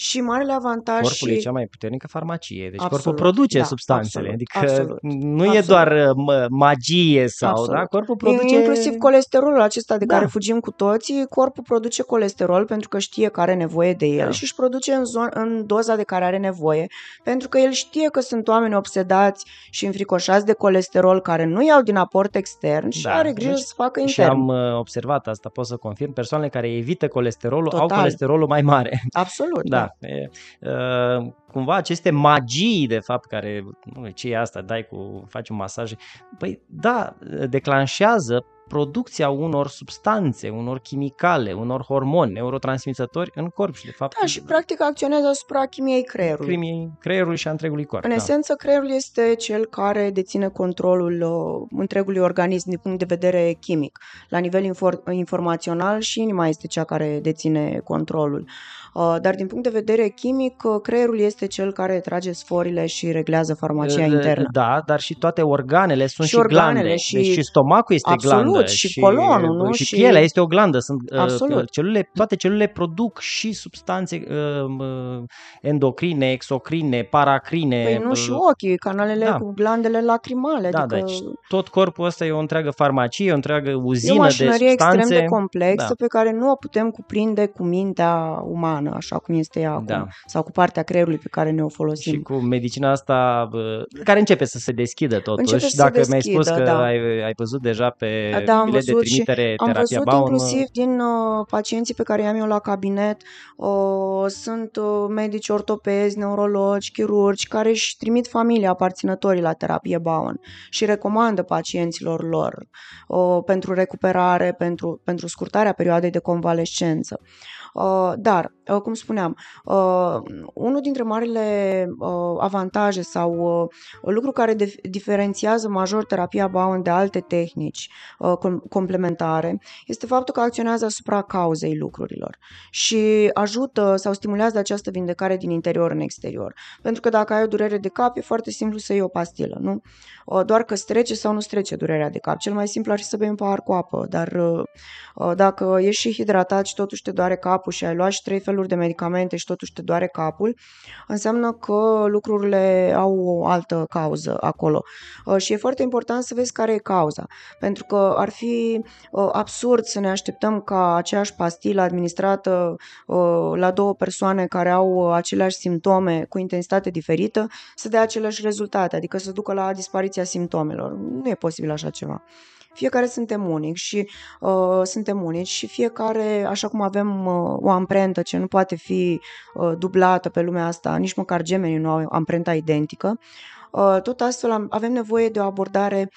Și marele avantaj Corpul și... e cea mai puternică farmacie, deci Absolut, corpul produce da, substanțele, absolut, adică absolut, nu e absolut. doar uh, mă, magie sau, Absolut. da, corpul E produce... Inclusiv colesterolul acesta de Da. care fugim cu toții, corpul produce colesterol pentru că știe că are nevoie de el Da. și își produce în, zo- în doza de care are nevoie, pentru că el știe că sunt oameni obsedați și înfricoșați de colesterol care nu iau din aport extern și Da, are grijă deci- să facă Și intern. am uh, observat asta, pot să confirm, persoanele care evită colesterolul au Total. colesterolul mai mare. Absolut. Da. E, uh, cumva aceste magii, de fapt, care, nu, ce e asta, dai cu, faci un masaj, păi da, declanșează producția unor substanțe, unor chimicale, unor hormoni, neurotransmițători în corp și de fapt Da, și practic acționează asupra chimiei creierului. crimii creierului și a întregului corp. În da. esență, creierul este cel care deține controlul uh, întregului organism din punct de vedere chimic. La nivel infor- informațional și inima este cea care deține controlul. Uh, dar din punct de vedere chimic, uh, creierul este cel care trage sforile și reglează farmacia Uh, internă. Da, dar și toate organele sunt Și și, organele glande. și- Deci și stomacul este Absolut, glandă. Și colonul, nu? Și, Și- pielea este o glandă. Sunt, uh, Absolut. celulele, toate celulele produc și substanțe uh, uh, endocrine, exocrine, paracrine. Păi nu uh, și ochii, canalele da. cu glandele lacrimale. Da, adică deci tot corpul ăsta e o întreagă farmacie, o întreagă e o uzină de mașinărie substanțe. extrem de complexă Da. pe care nu o putem cuprinde cu mintea umană, așa cum este ea acum, Da. sau cu partea creierului pe care ne o folosim. Și cu medicina asta, uh, care începe să se deschidă totuși. Începe să se Dacă mi-ai deschidă, spus că da. ai, ai văzut deja pe Da, am bilet de văzut și trimitere Am terapia văzut Baum, inclusiv din uh, pacienții pe care i-am eu la cabinet, uh, sunt uh, medici ortopezi, neurologi, chirurgi, care își trimit familia aparținătorii la terapie Bowen și recomandă pacienților lor uh, pentru recuperare, pentru, pentru scurtarea perioadei de convalescență. Uh, dar, uh, cum spuneam, uh, unul dintre marile uh, avantaje sau uh, lucru care dif- diferențiază major terapia Bowen de alte tehnici uh, com- complementare este faptul că acționează asupra cauzei lucrurilor și ajută sau stimulează această vindecare din interior în exterior. Pentru că dacă ai o durere de cap, e foarte simplu să iei o pastilă, nu? Uh, Doar că strece sau nu strece durerea de cap. Cel mai simplu ar fi să bei un pahar cu apă, dar uh, uh, dacă ești și hidratat și totuși te doare capul și ai luat și trei feluri de medicamente și totuși te doare capul, înseamnă că lucrurile au o altă cauză acolo. Uh, Și e foarte important să vezi care e cauza. Pentru că ar fi uh, absurd să ne așteptăm ca aceeași pastilă administrată uh, la două persoane care au uh, aceleași simptome cu intensitate diferită să dea aceleași rezultate, adică să ducă la dispariția simptomelor. Nu e posibil așa ceva. Fiecare suntem unici și uh, suntem unici și fiecare, așa cum avem uh, o amprentă ce nu poate fi uh, dublată pe lumea asta, nici măcar gemenii nu au amprenta identică, uh, tot astfel am, avem nevoie de o abordare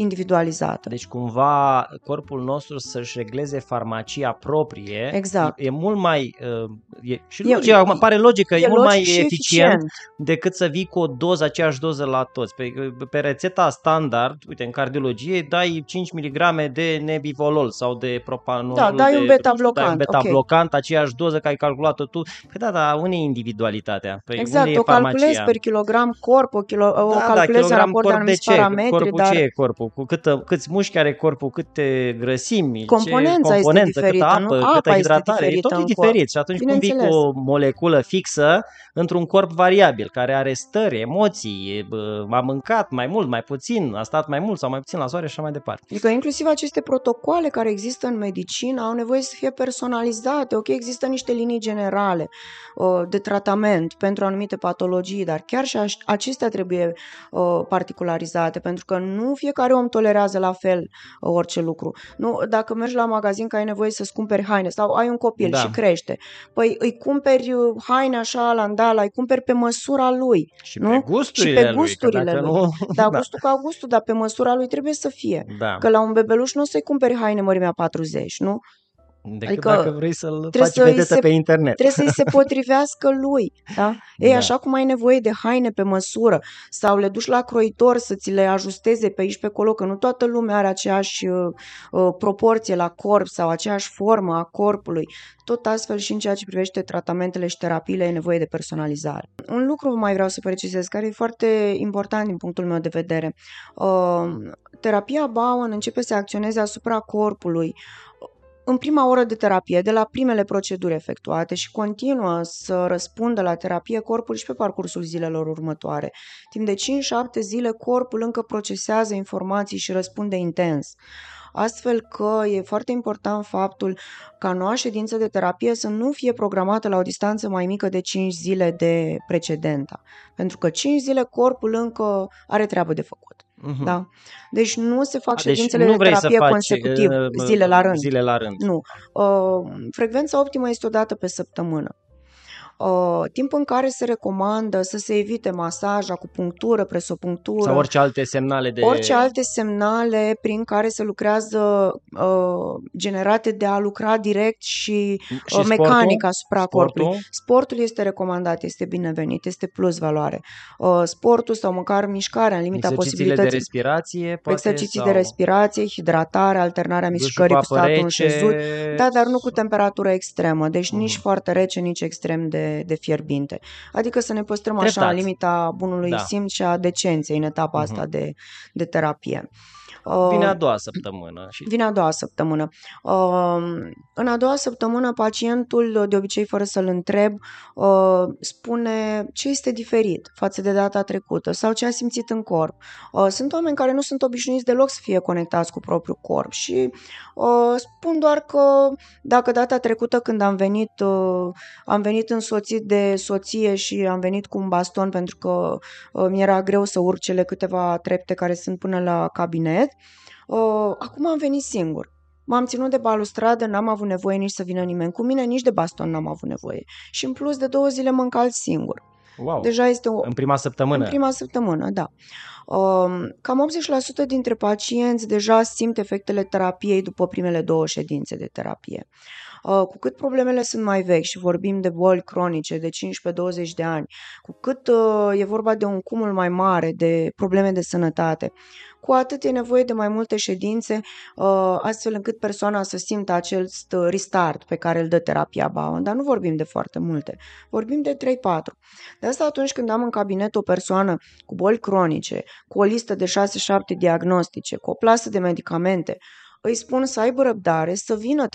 individualizată. Deci cumva corpul nostru să-și regleze farmacia proprie Exact. e, e mult mai uh, e, și E- logic, acum pare logică, e, E mult mai logic și eficient, decât să vii cu o doză, aceeași doză la toți. Pe, pe rețeta standard, uite, în cardiologie, dai 5 mg de nebivolol sau de propanol. Da, dai un de, beta-blocant, Dai un ok. beta-blocant, aceeași doză că ai calculat-o tu. Păi da, da, unde e individualitatea? Păi Exact, unde e o calculezi farmacia? per kilogram corp, o, kilo, o da, calculezi în kilogram raport de corp de anumiți ce? parametri, corpul dar ce e corpul? Cu câtă, câți mușchi are corpul, câte grăsimi, Componența ce este componență, diferită, câtă nu? apă, Apa câtă este hidratare, e diferită totul în corp. diferit. Și atunci cum vii cu Bineînțeles. o moleculă fixă într-un corp variabil, care are stări, emoții, e, bă, a mâncat mai mult, mai puțin, a stat mai mult sau mai puțin la soare și așa mai departe. Adică inclusiv aceste protocoale care există în medicină au nevoie să fie personalizate. Ok, există niște linii generale uh, de tratament pentru anumite patologii, dar chiar și aș- acestea trebuie uh, particularizate, pentru că nu fiecare om tolerează la fel uh, orice lucru. Nu, dacă mergi la magazin că ai nevoie să-ți cumperi haine sau ai un copil Da. și crește, păi îi cumperi uh, haine așa la îndala, îi cumperi pe măsura lui. Și Nu? pe Și gusturile pe lui, că gusturile dacă lui. nu... *laughs* Da, gustul ca gustul, dar pe măsura lui trebuie să fie. da. Că la un bebeluș nu o să-i cumperi haine mărimea 40, nu? Decât adică dacă vrei să-l trebuie faci să-i vedetă se- pe internet. Trebuie să-i se potrivească lui. Da? *laughs* Ei, Da. așa cum ai nevoie de haine pe măsură sau le duci la croitor să ți le ajusteze pe aici pe acolo, că nu toată lumea are aceeași uh, uh, proporție la corp sau aceeași formă a corpului. Tot astfel și în ceea ce privește tratamentele și terapiile e nevoie de personalizare. Un lucru mai vreau să precizez, care e foarte important din punctul meu de vedere. Uh, terapia Bowen începe să acționeze asupra corpului în prima oră de terapie, de la primele proceduri efectuate și continuă să răspundă la terapie corpul și pe parcursul zilelor următoare. Timp de 5-7 zile, corpul încă procesează informații și răspunde intens. Astfel că e foarte important faptul ca noua ședință de terapie să nu fie programată la o distanță mai mică de 5 zile de precedenta. Pentru că 5 zile corpul încă are treabă de făcut. Uh-huh. Da? Deci nu se fac deci ședințele nu de terapie faci, consecutiv, uh, zile la rând. Zile la rând. Nu. Uh, frecvența optimă este o dată pe săptămână uh, timp în care se recomandă să se evite masaj, acupunctură, presopunctură. Sau orice alte semnale de... Orice alte semnale prin care se lucrează uh, generate de a lucra direct și, și uh, mecanic asupra sportul? corpului. Sportul este recomandat, este binevenit, este plus valoare. Uh, sportul sau măcar mișcarea în limita posibilității. de respirație, poate, Exerciții sau... de respirație, hidratare, alternarea mișcării cu statul înșezut. Da, dar nu cu temperatură extremă, deci uh-huh. nici foarte rece, nici extrem de de, fierbinte. Adică să ne păstrăm Treptat. așa în limita bunului da. simț și a decenței în etapa uh-huh. asta de, de terapie. Vine a doua săptămână. Și... Vine a doua săptămână. În a doua săptămână, pacientul, de obicei fără să-l întreb, spune ce este diferit față de data trecută sau ce a simțit în corp. Sunt oameni care nu sunt obișnuiți deloc să fie conectați cu propriul corp și spun doar că dacă data trecută când am venit, am venit însoțit de soție și am venit cu un baston pentru că mi era greu să urc cele câteva trepte care sunt până la cabinet, Uh, acum am venit singur. M-am ținut de balustradă, n-am avut nevoie nici să vină nimeni cu mine, nici de baston n-am avut nevoie. Și în plus de două zile mă încalc singur. Wow. Deja este o... În prima săptămână? În prima săptămână, da. Um, cam 80% dintre pacienți deja simt efectele terapiei după primele două ședințe de terapie. Uh, cu cât problemele sunt mai vechi și vorbim de boli cronice de 15-20 de ani, cu cât uh, e vorba de un cumul mai mare de probleme de sănătate, cu atât e nevoie de mai multe ședințe, uh, astfel încât persoana să simtă acel restart pe care îl dă terapia Bowen, dar nu vorbim de foarte multe, vorbim de 3-4. De asta atunci când am în cabinet o persoană cu boli cronice, cu o listă de 6-7 diagnostice, cu o plasă de medicamente, îi spun să aibă răbdare, să vină 3-4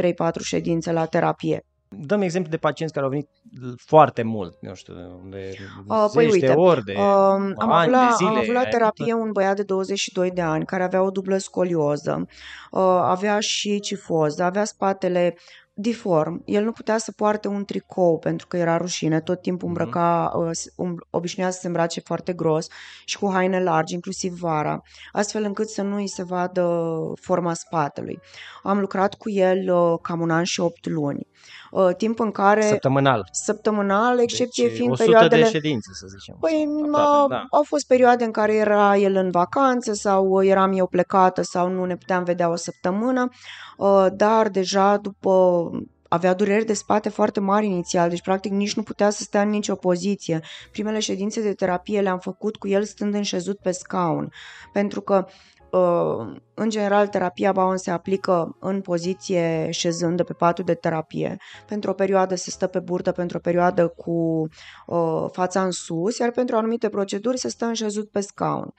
ședințe la terapie. Dăm exemplu de pacienți care au venit foarte mult, nu știu, de uh, păi uite, ori, de uh, am, ani, avut la, de zile. Am avut la terapie un băiat de 22 de ani care avea o dublă scolioză, uh, avea și cifoză, avea spatele diform. El nu putea să poarte un tricou pentru că era rușine, tot timpul mhm. îmbrăca, mm-hmm. obișnuia să se îmbrace foarte gros și cu haine largi, inclusiv vara, astfel încât să nu îi se vadă forma spatelui. Am lucrat cu el uh, cam un an și opt luni. Uh, timp în care... Săptămânal. Săptămânal, excepție deci, fiind 100 perioadele... de ședințe, să zicem. Păi, Aproape, da. au fost perioade în care era el în vacanță sau eram eu plecată sau nu ne puteam vedea o săptămână, uh, dar deja după avea dureri de spate foarte mari inițial, deci practic nici nu putea să stea în nicio poziție. Primele ședințe de terapie le-am făcut cu el stând înșezut pe scaun, pentru că Uh, în general, terapia Bowen se aplică în poziție șezând de pe patul de terapie. Pentru o perioadă se stă pe burtă, pentru o perioadă cu uh, fața în sus, iar pentru anumite proceduri se stă înșezut pe scaun.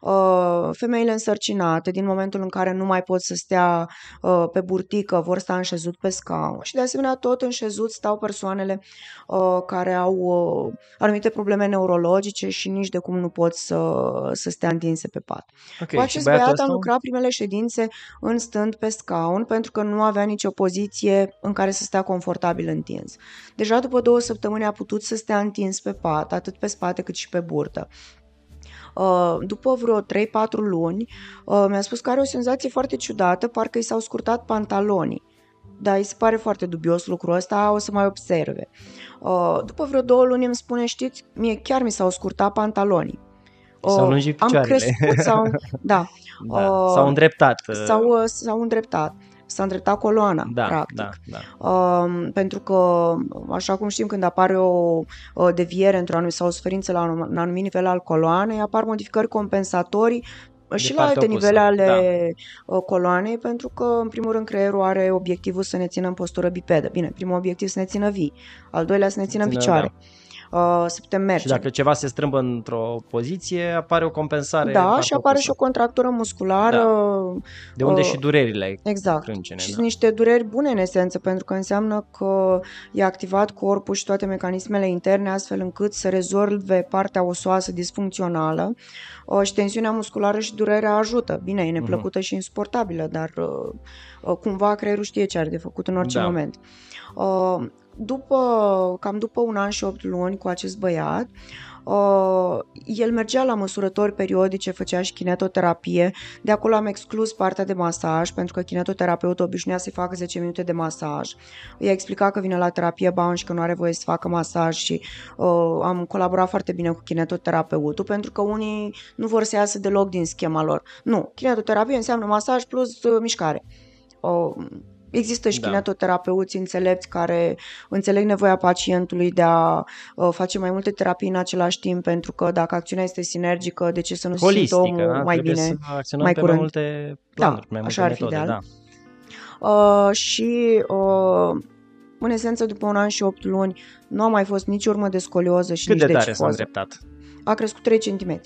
Uh, femeile însărcinate, din momentul în care nu mai pot să stea uh, pe burtică, vor sta înșezut pe scaun. Și de asemenea, tot înșezut stau persoanele uh, care au anumite probleme neurologice și nici de cum nu pot să, să stea întinse pe pat. Okay, Cu acest băiat am lucrat primele ședințe în stând pe scaun pentru că nu avea nicio poziție în care să stea confortabil întins. Deja după două săptămâni a putut să stea întins pe pat, atât pe spate cât și pe burtă. Uh, după vreo 3-4 luni, uh, mi-a spus că are o senzație foarte ciudată, parcă i s-au scurtat pantalonii. Da, îi se pare foarte dubios lucrul ăsta, o să mai observe. Uh, după vreo două luni îmi spune, știți, mie chiar mi s-au scurtat pantalonii. S-au lungit picioarele. Am crescut sau... *laughs* Da. Da. S-au îndreptat. S-au, s-au îndreptat s-a îndreptat coloana, da, practic. Da, da. Uh, pentru că, așa cum știm, când apare o, o deviere într-o anumită sau o suferință la un anumit nivel al coloanei, apar modificări compensatorii de și la alte opusă. nivele ale da. coloanei, pentru că, în primul rând, creierul are obiectivul să ne țină în postură bipedă. Bine, primul obiectiv să ne țină vii, al doilea să ne țină în picioare. Da. Uh, să putem merge. Și dacă ceva se strâmbă într-o poziție, apare o compensare. Da, și apare și o contractură musculară. Da. De unde uh, și durerile Exact. crâncene. Și da. sunt niște dureri bune în esență, pentru că înseamnă că e activat corpul și toate mecanismele interne astfel încât să rezolve partea osoasă disfuncțională uh, și tensiunea musculară și durerea ajută. Bine, e neplăcută și insuportabilă, dar uh, uh, cumva creierul știe ce are de făcut în orice Da. moment. Uh, După, cam după un an și opt luni cu acest băiat, Uh, el mergea la măsurători periodice, făcea și kinetoterapie. De acolo am exclus partea de masaj, pentru că kinetoterapeutul obișnuia să-i facă 10 minute de masaj. I-a explicat că vine la terapie Bound și că nu are voie să facă masaj și uh, am colaborat foarte bine cu kinetoterapeutul, pentru că unii nu vor să iasă deloc din schema lor. Nu, kinetoterapie înseamnă masaj plus uh, mișcare. Uh, Există și Da. da. kinetoterapeuți înțelepți care înțeleg nevoia pacientului de a uh, face mai multe terapii în același timp, pentru că dacă acțiunea este sinergică, de ce să nu se simtă Holistică, omul da? mai Trebuie bine? să acționăm mai pe curând. mai multe planuri, mai multe așa ar fi metode, ideal. da. Uh, și uh, în esență, după un an și 8 luni, nu a mai fost nici urmă de scolioză și Cât nici de tare s-a cifoză. îndreptat? A crescut 3 cm.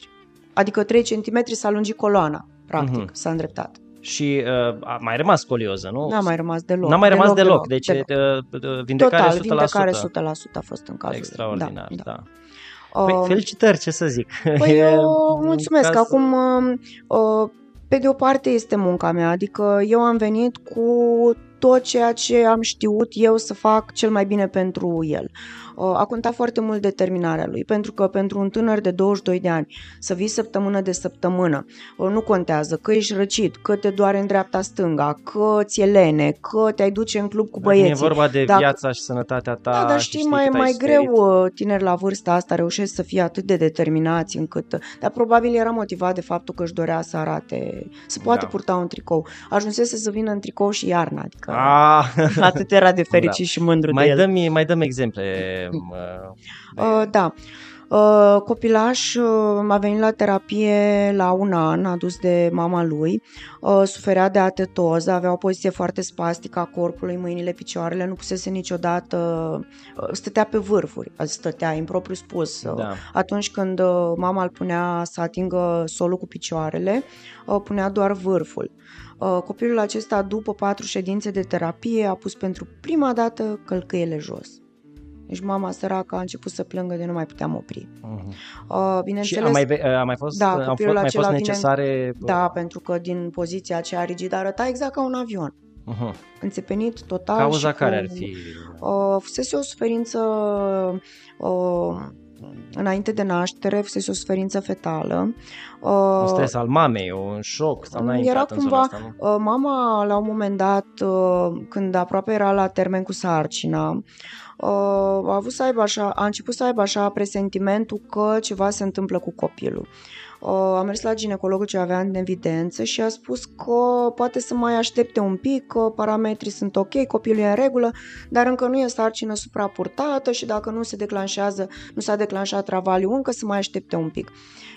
Adică 3 cm s-a lungit coloana, practic, Mhm. s-a îndreptat. Și uh, a mai rămas scolioză, nu? N-a mai rămas deloc. N-a mai rămas deloc, deci deloc. uh, uh, vindecare Total, 100%. vindecare 100% a fost în cazul. Extraordinar, da. da. Păi, Uh, felicitări, ce să zic. Păi, *laughs* E eu un mulțumesc. caz- Acum, uh, pe de o parte este munca mea, adică eu am venit cu tot ceea ce am știut eu să fac cel mai bine pentru el. Uh, A contat foarte mult determinarea lui, pentru că pentru un tânăr de 22 de ani să vii săptămână de săptămână, uh, nu contează că ești răcit, că te doare în dreapta-stânga, că ți-e lene, că te-ai duce în club cu Dacă E băieții. vorba de Dacă- viața și sănătatea ta. Da, dar și știi, mai, cât ai mai suferit. greu uh, tineri la vârsta asta reușesc să fie atât de determinați încât... Dar probabil era motivat de faptul că își dorea să arate, să poată Da. purta un tricou. Ajunsese să vină în tricou și iarna, adică Ah, atât era de *laughs* fericit și mândru mai, de el. dăm, mai dăm exemple. Uh, de- Uh, da. Uh, copilaș uh, a venit la terapie la un an, adus de mama lui, uh, suferea de atetoză, avea o poziție foarte spastică a corpului, mâinile, picioarele, nu pusese niciodată, uh, stătea pe vârfuri, stătea impropriu spus. uh, Da. Atunci când uh, mama îl punea să atingă solul cu picioarele, uh, punea doar vârful. Uh, Copilul acesta, după patru ședințe de terapie, a pus pentru prima dată călcâiele jos. Deci mama săracă a început să plângă de nu mai puteam opri. Mhm. Uh, Și bineînțeles, a mai, ve- a mai fost, Da, au fost, copilul mai acela fost vine- necesare... da, pentru că din poziția aceea rigidă arăta exact ca un avion. Mhm. Înțepenit total. Cauza și care cu, ar fi? Uh, fusese o suferință uh, înainte de naștere, fusese o suferință fetală. Uh, Un stres al mamei, un șoc sau n-a era intrat în zona cumva- asta, nu? Uh, Mama, la un moment dat, uh, când aproape era la termen cu sarcina, uh, a, avut să aibă așa, a început să aibă așa presentimentul că ceva se întâmplă cu copilul. Uh, A mers la ginecologul ce avea în evidență și a spus că poate să mai aștepte un pic, că parametrii sunt ok, copilul e în regulă, dar încă nu e sarcină suprapurtată și dacă nu se declanșează, nu s-a declanșat travaliu încă, să mai aștepte un pic.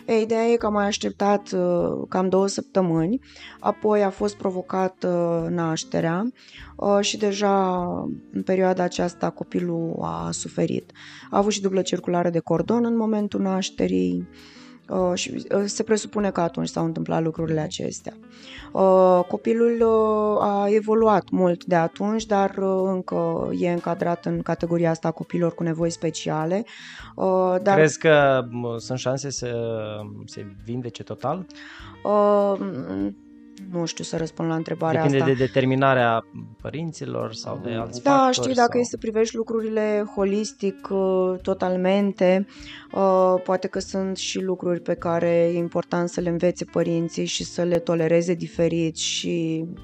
E, ideea e că am mai așteptat uh, cam două săptămâni, apoi a fost provocat uh, nașterea uh, și deja în perioada aceasta copilul a suferit. A avut și dublă circulare de cordon în momentul nașterii uh, și uh, se presupune că atunci s-au întâmplat lucrurile acestea. Uh, Copilul uh, a evoluat mult de atunci, dar uh, încă e încadrat în categoria asta a copilor cu nevoi speciale. Uh, Dar Crezi că m, sunt șanse să se vindece total? Uh, nu știu să răspund la întrebarea Depinde asta. de determinarea părinților sau de alți Da, factori? știi, dacă sau... e să privești lucrurile holistic, uh, totalmente, uh, poate că sunt și lucruri pe care e important să le învețe părinții și să le tolereze diferit și uh,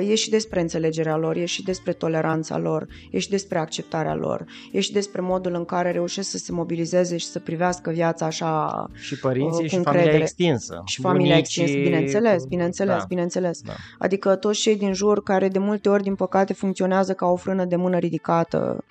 e și despre înțelegerea lor, e și despre toleranța lor, e și despre acceptarea lor, e și despre modul în care reușesc să se mobilizeze și să privească viața așa Și părinții uh, și cu familia încredere. extinsă. și familia Bunicii, extinsă, bineînțeles, bineînțeles. bineînțeles, Da. bineînțeles. Da. Adică toți cei din jur care de multe ori, din păcate, funcționează ca o frână de mână ridicată uh,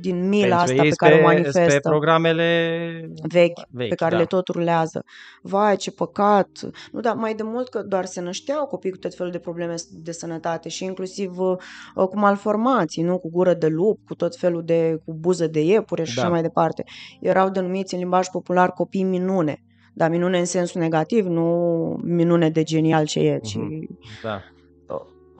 din mila Pentru asta ei pe care o pe, pe manifestă. programele vechi, vechi, pe care da. le tot rulează. Vai, ce păcat! Nu, dar mai de mult că doar se nășteau copii cu tot felul de probleme de sănătate și inclusiv uh, cu malformații, nu? Cu gură de lup, cu tot felul de, cu buză de iepure și Da. așa mai departe. Erau denumiți în limbaj popular copii minune. Dar minune în sensul negativ, nu minune de genial ce e, ci Mhm. Da.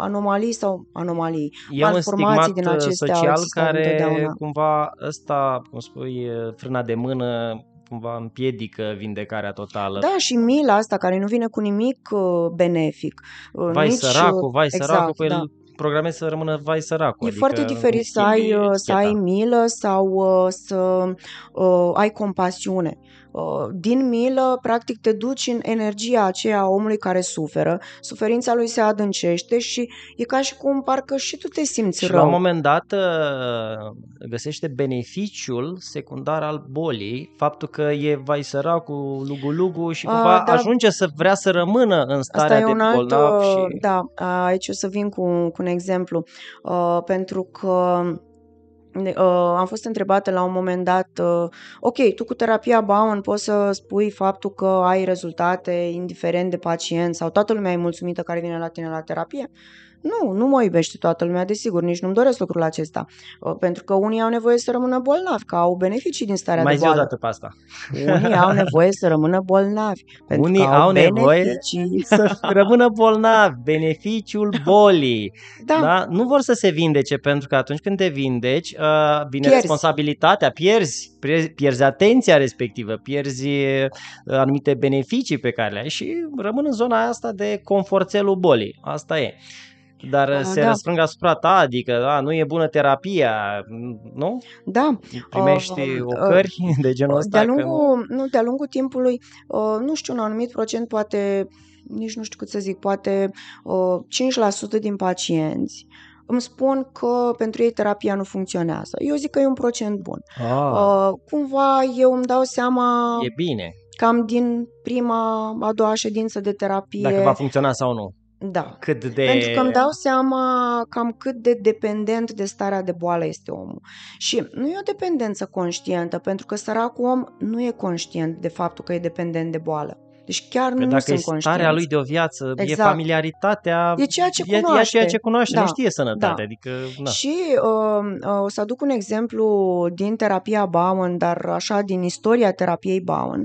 Anomalii sau anomalii. E un Malformații stigmat din uh, acestea au social existat care întotdeauna. cumva ăsta, cum spui, uh, frâna de mână cumva împiedică vindecarea totală. Da, și mila asta care nu vine cu nimic uh, benefic. uh, vai nici, săracul, vai exact, săracul, cu el da. programezi să rămână vai săracul. E adică foarte diferit să schimbi ai, uh, să ai eticheta. milă sau uh, să uh, ai compasiune. Uh, din milă, practic, te duci în energia aceea a omului care suferă, suferința lui se adâncește și e ca și cum parcă și tu te simți Și rău. la un moment dat uh, găsește beneficiul secundar al bolii, faptul că e vai săracul, lugu-lugu și A, cumva da. ajunge să vrea să rămână în Asta starea e de un alt, bolnav uh, și... da, aici o să vin cu, cu un exemplu, uh, pentru că uh, am fost întrebată la un moment dat, uh, ok, tu cu terapia Bowen poți să spui faptul că ai rezultate indiferent de pacient sau toată lumea e mulțumită care vine la tine la terapie? Nu, nu mă iubește toată lumea, desigur, nici nu-mi doresc lucrul acesta, uh, pentru că unii au nevoie să rămână bolnavi, că au beneficii din starea Mai de zi o boală. dată pe asta. Unii au nevoie să rămână bolnavi, *laughs* pentru Unii că au, au nevoie beneficii. *laughs* să rămână bolnavi, beneficiul bolii. Da, Da? Nu vor să se vindece pentru că atunci când te vindeci, uh, vine Pierzi. responsabilitatea, pierzi, pierzi, pierzi atenția respectivă, pierzi uh, anumite beneficii pe care le ai și rămân în zona asta de conforțelul bolii. Asta e. Dar uh, Ah, se da. răsfrâng asupra ta, adică a, nu e bună terapia, nu? da. Primești Uh, ocări *laughs* de genul ăsta. De-a că nu- lungul, nu, de-a lungul timpului, uh, nu știu, un anumit procent, poate, nici nu știu cât să zic, poate uh, 5% din pacienți îmi spun că pentru ei terapia nu funcționează. Eu zic că e un procent bun. Ah, Uh, cumva eu îmi dau seama e bine, cam din prima, a doua ședință de terapie. dacă va funcționa sau nu. Da. Cât de... Pentru că îmi dau seama cam cât de dependent de starea de boală este omul. Și nu e o dependență conștientă, pentru că săracul om nu e conștient de faptul că e dependent de boală. Deci chiar Că nu dacă e sunt starea conștienți. lui de o viață, e Exact. familiaritatea, E ceea ce e, e cunoaște. ceea ce cunoaște, Da. nu știe sănătate. Da. Adică, na. Și uh, uh, o să aduc un exemplu din terapia Bowen, dar așa din istoria terapiei Bowen.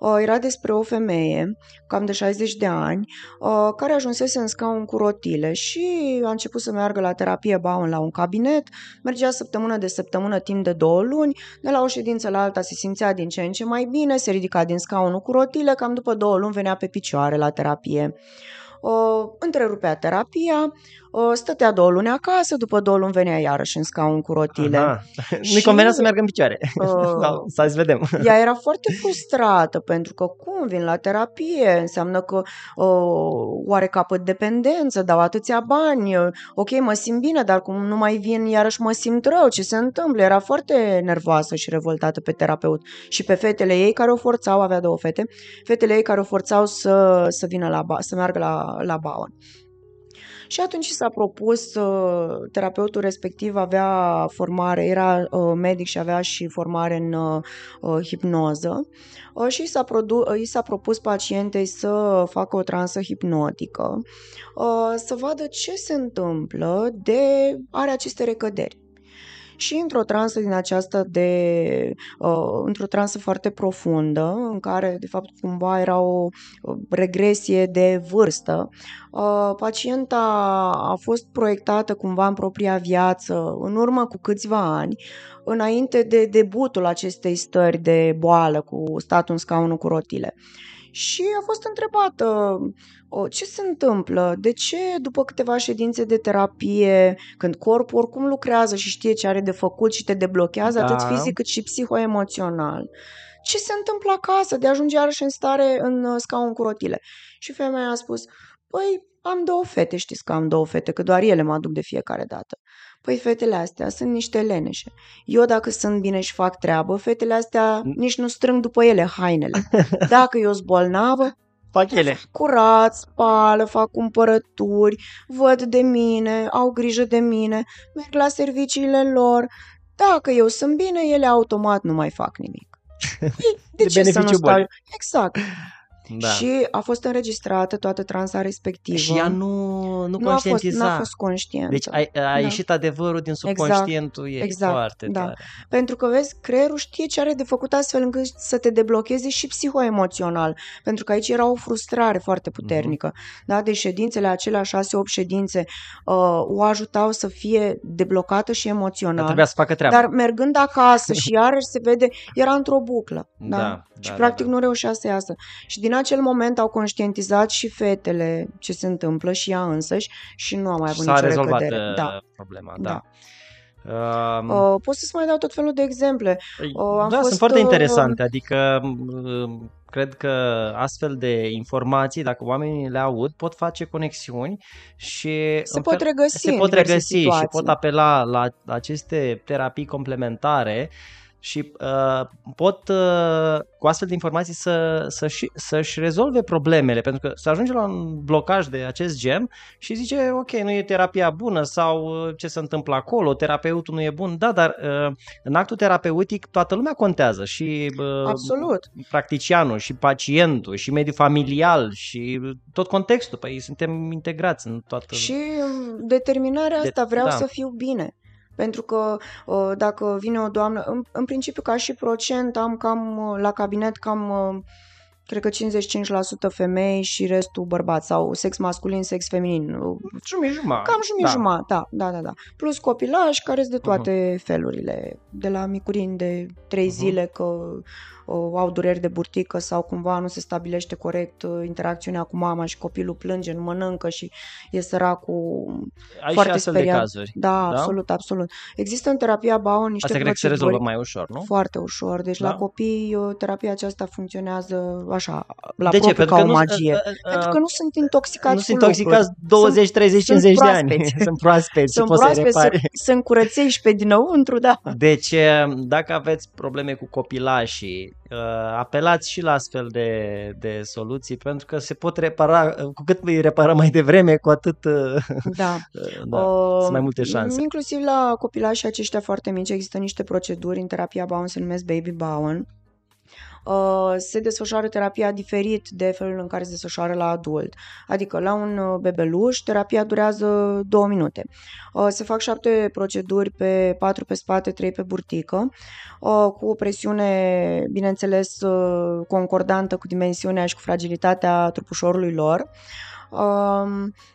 Uh, era despre o femeie, cam de 60 de ani, uh, care ajunsese în scaun cu rotile și a început să meargă la terapie Bowen la un cabinet, mergea săptămână de săptămână timp de două luni, de la o ședință la alta se simțea din ce în ce mai bine, se ridica din scaunul cu rotile, cam după două luni venea pe picioare la terapie. Uh, întrerupea terapia, uh, stătea două luni acasă, după două luni venea iarăși în scaun cu rotile. Aha. *laughs* Nu-i Și- convenea să meargă în picioare. Uh, *laughs* Sau, să vedem. *laughs* ea era foarte frustrată pentru că cum vin la terapie, înseamnă că uh, oare capăt dependență, dau atâția bani, uh, ok, mă simt bine, dar cum nu mai vin, iarăși mă simt rău, ce se întâmplă? Era foarte nervoasă și revoltată pe terapeut și pe fetele ei care o forțau, avea două fete, fetele ei care o forțau să, să vină la, ba- să meargă la, la Bowen. Și atunci s-a propus, uh, terapeutul respectiv avea formare, era uh, medic și avea și formare în uh, uh, hipnoză uh, și i s-a, produ- uh, i s-a propus pacientei să facă o transă hipnotică, uh, să vadă ce se întâmplă de are aceste recăderi. Și într-o transă din aceasta de, uh, într-o transă foarte profundă, în care de fapt cumva era o uh, regresie de vârstă, uh, pacienta a fost proiectată cumva în propria viață în urmă cu câțiva ani, înainte de debutul acestei stări de boală cu statul în scaunul cu rotile. Și a fost întrebată o, ce se întâmplă, de ce după câteva ședințe de terapie, când corpul oricum lucrează și știe ce are de făcut și te deblochează Da. atât fizic cât și psihoemoțional, ce se întâmplă acasă de a ajunge iarăși în stare în uh, scaun cu rotile? Și femeia a spus, păi am două fete, știți că am două fete, că doar ele mă aduc de fiecare dată. Păi fetele astea sunt niște leneșe. Eu dacă sunt bine și fac treabă, fetele astea nici nu strâng după ele hainele. *laughs* Dacă eu sunt bolnavă, Fac ele. Curat, spală, fac cumpărături, văd de mine, au grijă de mine, merg la serviciile lor. Dacă eu sunt bine, ele automat nu mai fac nimic. *laughs* Păi, De, De ce să nu beneficiu stau? bun. Exact. Da. Și a fost înregistrată toată transa respectivă. Și ea nu, nu, nu a fost, conștientiza. n-a fost conștientă. Deci a, a Da. ieșit adevărul din subconștientul ei. exact, Foarte da. tare. Pentru că, vezi, creierul știe ce are de făcut astfel încât să te deblocheze și psihoemoțional. Pentru că aici era o frustrare foarte puternică. Da? Deci ședințele acelea, șase-opt ședințe, uh, o ajutau să fie deblocată și Dar emoțional. trebuia să facă treaba. Dar mergând acasă și iarăși se vede, era într-o buclă. Da? Da, și da, practic da, da. nu reușea să iasă. Și din acel moment au conștientizat și fetele ce se întâmplă și ea însăși și nu a mai Și avut s-a nicio rezolvat recădere. uh, Da. problema. Da. Da. Um, Uh, pot să-ți mai dau tot felul de exemple. Păi, Uh, am da, fost, sunt foarte uh, interesante, adică uh, cred că astfel de informații, dacă oamenii le aud, pot face conexiuni și Se în pot fel- regăsi se în pot diverse regăsi și situații. pot apela la aceste terapii complementare și uh, pot uh, cu astfel de informații să, să și, să-și rezolve problemele, pentru că să ajunge la un blocaj de acest gen și zice, ok, nu e terapia bună sau uh, ce se întâmplă acolo, terapeutul nu e bun, da, dar uh, în actul terapeutic toată lumea contează și uh, Absolut. practicianul și pacientul și mediul familial și tot contextul, păi suntem integrați în toată... Și um, determinarea De- asta, vreau da. să fiu bine. Pentru că uh, dacă vine o doamnă, în, în principiu ca și procent am cam uh, la cabinet cam uh, cred că 55% femei și restul bărbați sau sex masculin, sex feminin. Uh, Jumătate, jumătate. Cam jumătate, da. jumătate, da, da, da, da. Plus copilași care sunt de toate felurile, de la micurini de trei Mhm. zile că uh, au dureri de burtică sau cumva nu se stabilește corect uh, interacțiunea cu mama și copilul plânge, nu mănâncă și e săracul Ai foarte și astfel speriat. de cazuri. Da, Da? absolut, absolut. Există în terapia Bauer niște Asta cred că se proceduri rezolvă mai ușor, nu? foarte ușor. Deci Da? la copii uh, terapia aceasta funcționează așa, la de ce? propriu Pentru ca că o nu, magie. uh, uh, Pentru că nu sunt intoxicați nu cu sunt lucruri. intoxicați 20, 30, sunt 50 de ani. proaspeți. *laughs* sunt proaspeți Sunt și poți să-i proaspeți, sunt, repari. sunt curăței pe dinăuntru, da. Deci, dacă aveți probleme cu copilașii, uh, apelați și la astfel de, de soluții, pentru că se pot repara, cu cât îi reparăm mai devreme, cu atât uh, Da. *laughs* da, Uh, sunt mai multe șanse. Inclusiv la copilașii aceștia foarte mici există niște proceduri în terapia Bowen, se numesc Baby Bowen. Uh, se desfășoară terapia diferit de felul în care se desfășoară la adult. Adică la un uh, bebeluș terapia durează două minute. Uh, se fac șapte proceduri pe patru pe spate, trei pe burtică, uh, cu o presiune, bineînțeles, uh, concordantă cu dimensiunea și cu fragilitatea trupușorului lor.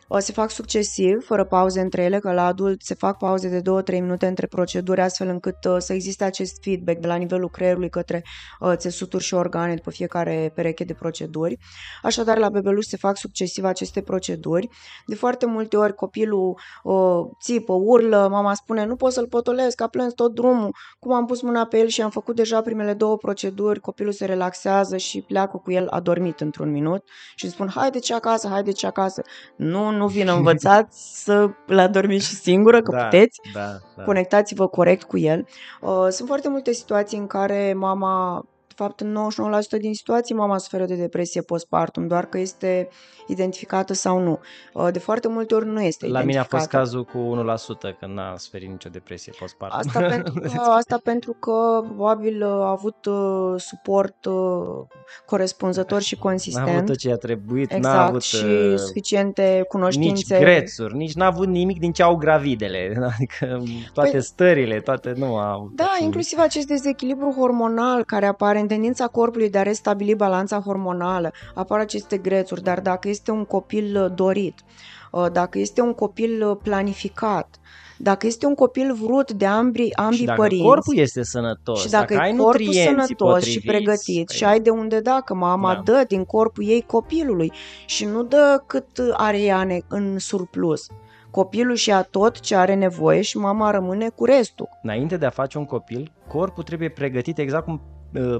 Um, o se fac succesiv, fără pauze între ele, că la adult se fac pauze de 2-3 minute între proceduri, astfel încât uh, să existe acest feedback de la nivelul creierului către uh, țesuturi și organe după fiecare pereche de proceduri. Așadar, la bebeluș se fac succesiv aceste proceduri. De foarte multe ori copilul uh, țipă, urlă, mama spune nu pot să-l potolesc, a plâns tot drumul. Cum am pus mâna pe el și am făcut deja primele două proceduri, copilul se relaxează și pleacă cu el adormit într-un minut și îmi spun haideți acasă, haideți acasă. Nu, nu vin *laughs* învățați să l adormiți și singură, că da, puteți. Da, da. Conectați-vă corect cu el. Uh, sunt foarte multe situații în care mama, de fapt în 99% din situații, mama suferă de depresie postpartum, doar că este identificată sau nu. Uh, de foarte multe ori nu este La mine a fost identificată. cazul cu 1% când n-a suferit nicio depresie postpartum. Asta *laughs* pentru, că, asta pentru că probabil uh, a avut uh, suport uh, corespunzător și N-a avut consistent. tot ce i-a trebuit, n-a Exact, avut și uh, suficiente nici cunoștințe. grețuri, nici n-a avut nimic din ce au gravidele. *laughs* Adică toate Păi- stările, toate nu au. Da, tot- inclusiv acest dezechilibru hormonal care apare în tendința corpului de a restabili balanța hormonală. Apar aceste grețuri, dar dacă este un copil uh, dorit, uh, dacă este un copil uh, planificat, dacă este un copil vrut de ambii, ambii și dacă părinți, corpul este sănătos, și dacă, ai e corpul nutrienții sănătos și potriviți, pregătit păi, și ai de unde da, că mama Da. dă din corpul ei copilului și nu dă cât are ea ne- în surplus. Copilul și ia tot ce are nevoie și mama rămâne cu restul. Înainte de a face un copil, corpul trebuie pregătit exact cum uh,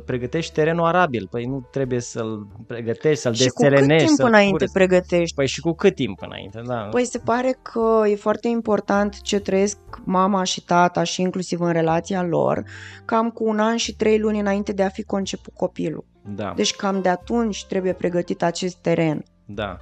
pregătești terenul arabil. Păi nu trebuie să-l pregătești, să-l și cu cât desțelenești, timp să-l înainte cureți. pregătești? Păi și cu cât timp înainte, da. Păi se pare că e foarte important ce trăiesc mama și tata și inclusiv în relația lor, cam cu un an și trei luni înainte de a fi conceput copilul. Da. Deci cam de atunci trebuie pregătit acest teren. Da.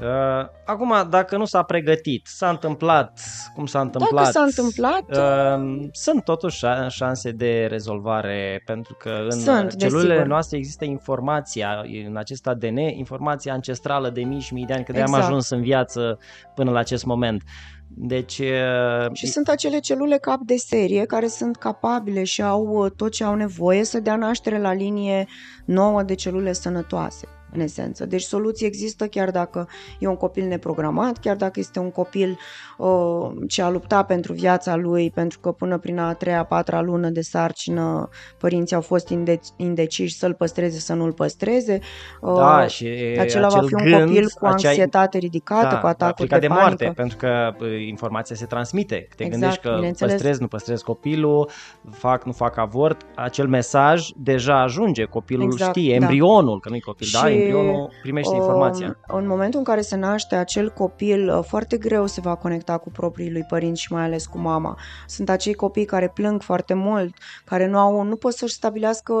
Uh, acum, dacă nu s-a pregătit, s-a întâmplat cum s-a întâmplat. Dacă s-a întâmplat, uh, sunt totuși șanse de rezolvare pentru că în sunt, celulele desigur. noastre există informația în acest ADN, informația ancestrală de mii și mii de ani, că de Exact. am ajuns în viață până la acest moment. Deci, uh, Și sunt acele celule cap de serie care sunt capabile și au uh, tot ce au nevoie să dea naștere la linie nouă de celule sănătoase în esență. Deci soluții există chiar dacă e un copil neprogramat, chiar dacă este un copil uh, ce a luptat pentru viața lui, pentru că până prin a treia, a patra lună de sarcină părinții au fost inde- indeciși să-l păstreze, să nu-l păstreze. Uh, da, și acela va fi un gând, copil cu acea- anxietate ridicată, da, cu atacuri de, de, de panică. moarte, pentru că uh, informația se transmite. Te Exact, gândești că bineînțeles. păstrez, nu păstrez copilul, fac, nu fac avort, acel mesaj deja ajunge, copilul Exact, știe, da. embrionul, că nu-i copil, da, Și, embrionul primește informația. Um, În momentul în care se naște acel copil, uh, foarte greu se va conecta cu proprii lui părinți și mai ales cu mama. Sunt acei copii care plâng foarte mult, care nu au, nu pot să-și stabilească,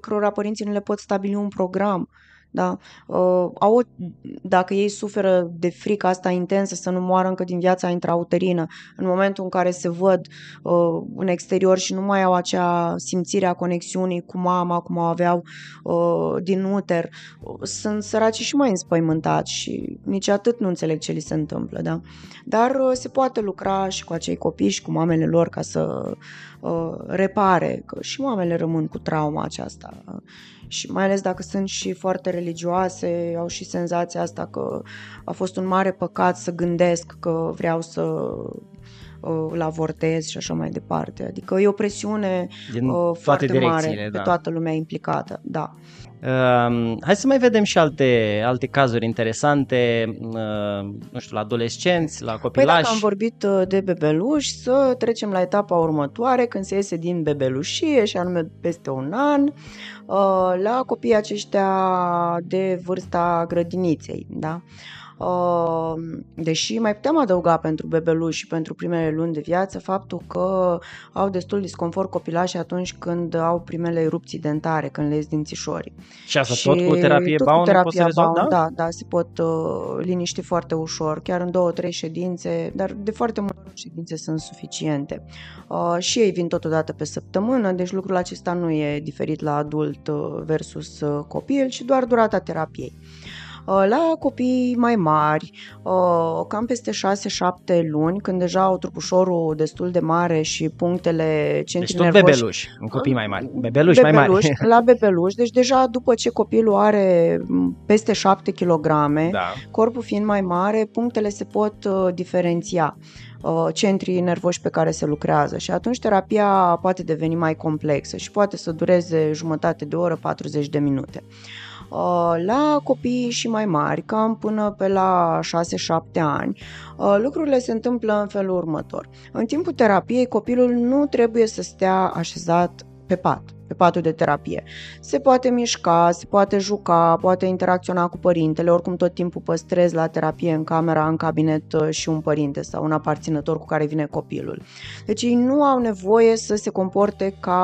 cărora părinții nu le pot stabili un program. Da? Uh, au, o- dacă ei suferă de frică asta intensă să nu moară încă din viața intrauterină, în momentul în care se văd uh, în exterior și nu mai au acea simțire a conexiunii cu mama, cum o aveau uh, din uter, uh, sunt săraci și mai înspăimântați și nici atât nu înțeleg ce li se întâmplă. Da? Dar uh, se poate lucra și cu acei copii și cu mamele lor ca să uh, repare, că și mamele rămân cu trauma aceasta și mai ales dacă sunt și foarte religioase, au și senzația asta că a fost un mare păcat să gândesc că vreau să uh, îl avortez și așa mai departe. Adică e o presiune Din uh, toate foarte direcțiile, mare da. pe toată lumea implicată. Da. Uh, hai să mai vedem și alte, alte cazuri interesante, uh, nu știu, la adolescenți, la Păi copilași. dacă am vorbit uh, de bebeluși, să trecem la etapa următoare, când se iese din bebelușie, și anume peste un an, uh, la copiii aceștia de vârsta grădiniței. Da? Uh, Deși mai puteam adăuga pentru bebeluși și pentru primele luni de viață faptul că au destul disconfort copilașii atunci când au primele erupții dentare, când le ies dințișorii. și asta tot cu terapie tot Bound cu poți să terapia rezolvi, Bound, da? da, da, se pot uh, liniști foarte ușor, chiar în două, trei ședințe, dar de foarte multe ori ședințe sunt suficiente. Uh, și ei vin totodată pe săptămână, deci lucrul acesta nu e diferit la adult uh, versus uh, copil, ci doar durata terapiei. Uh, La copii mai mari, uh, cam peste 6-7 luni, când deja au trupușorul destul de mare și punctele Deci centri tot nervoși bebeluși, în copii mai mari. Bebeluși, mai mari. bebeluși, la bebeluși, deci deja după ce copilul are m, peste 7 kg, Da. corpul fiind mai mare, punctele se pot uh, diferenția uh, centrii nervoși pe care se lucrează și atunci terapia poate deveni mai complexă și poate să dureze jumătate de oră, 40 de minute. Uh, La copii și mai mari, cam până pe la 6-7 ani, uh, lucrurile se întâmplă în felul următor. În timpul terapiei, copilul nu trebuie să stea așezat pe pat, pe patul de terapie. Se poate mișca, se poate juca, poate interacționa cu părintele, oricum tot timpul păstrez la terapie în camera, în cabinet uh, și un părinte sau un aparținător cu care vine copilul. Deci ei nu au nevoie să se comporte ca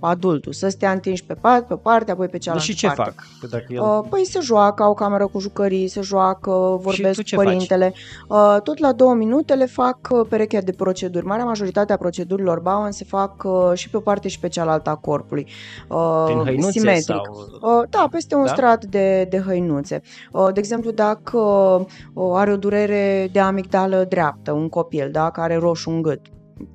adultul, să stea întinși pe pat, pe o parte, apoi pe Dar cealaltă și ce parte. fac? Că dacă el... Uh, Păi se joacă, au cameră cu jucării, se joacă, vorbesc tu ce cu părintele. Uh, Tot la două minute le fac uh, perechea de proceduri. Marea majoritate a procedurilor Bowen se fac uh, și pe o parte și pe cealaltă a corpului. Uh, Prin hăinuțe simetric. sau... Uh, Da, peste un Da? strat de, de hăinuțe. Uh, De exemplu, dacă uh, are o durere de amigdală dreaptă, un copil, da, care are roșu în gât,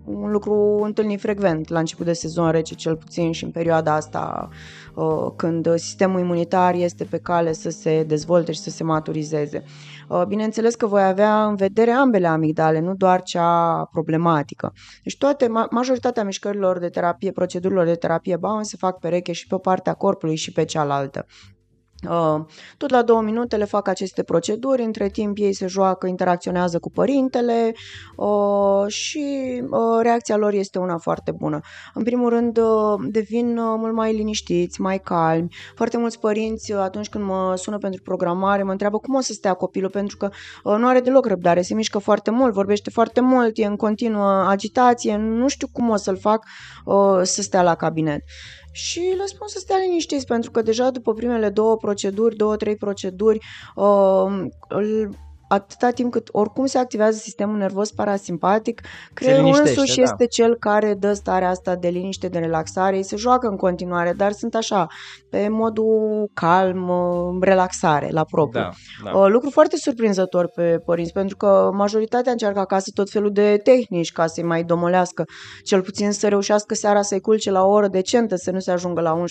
un lucru întâlnit frecvent la început de sezon rece, cel puțin și în perioada asta uh, când sistemul imunitar este pe cale să se dezvolte și să se maturizeze. Uh, Bineînțeles că voi avea în vedere ambele amigdale, nu doar cea problematică. Deci toate, ma- majoritatea mișcărilor de terapie, procedurilor de terapie Bowen se fac pereche și pe o parte a corpului și pe cealaltă. Uh, Tot la două minute le fac aceste proceduri, între timp ei se joacă, interacționează cu părintele uh, și uh, reacția lor este una foarte bună. În primul rând uh, devin uh, mult mai liniștiți, mai calmi. Foarte mulți părinți uh, atunci când mă sună pentru programare mă întreabă cum o să stea copilul pentru că uh, nu are deloc răbdare, se mișcă foarte mult, vorbește foarte mult, e în continuă agitație, nu știu cum o să-l fac uh, să stea la cabinet. Și le spun să stea liniștiți, pentru că deja după primele două proceduri, două, trei proceduri, uh, atâta timp cât oricum se activează sistemul nervos parasimpatic, creierul însuși da. este cel care dă starea asta de liniște, de relaxare, ei se joacă în continuare, dar sunt așa, pe modul calm, relaxare la propriu. Da, da. Lucru foarte surprinzător pe părinți, pentru că majoritatea încearcă acasă tot felul de tehnici ca să-i mai domolească, cel puțin să reușească seara să-i culce la o oră decentă, să nu se ajungă la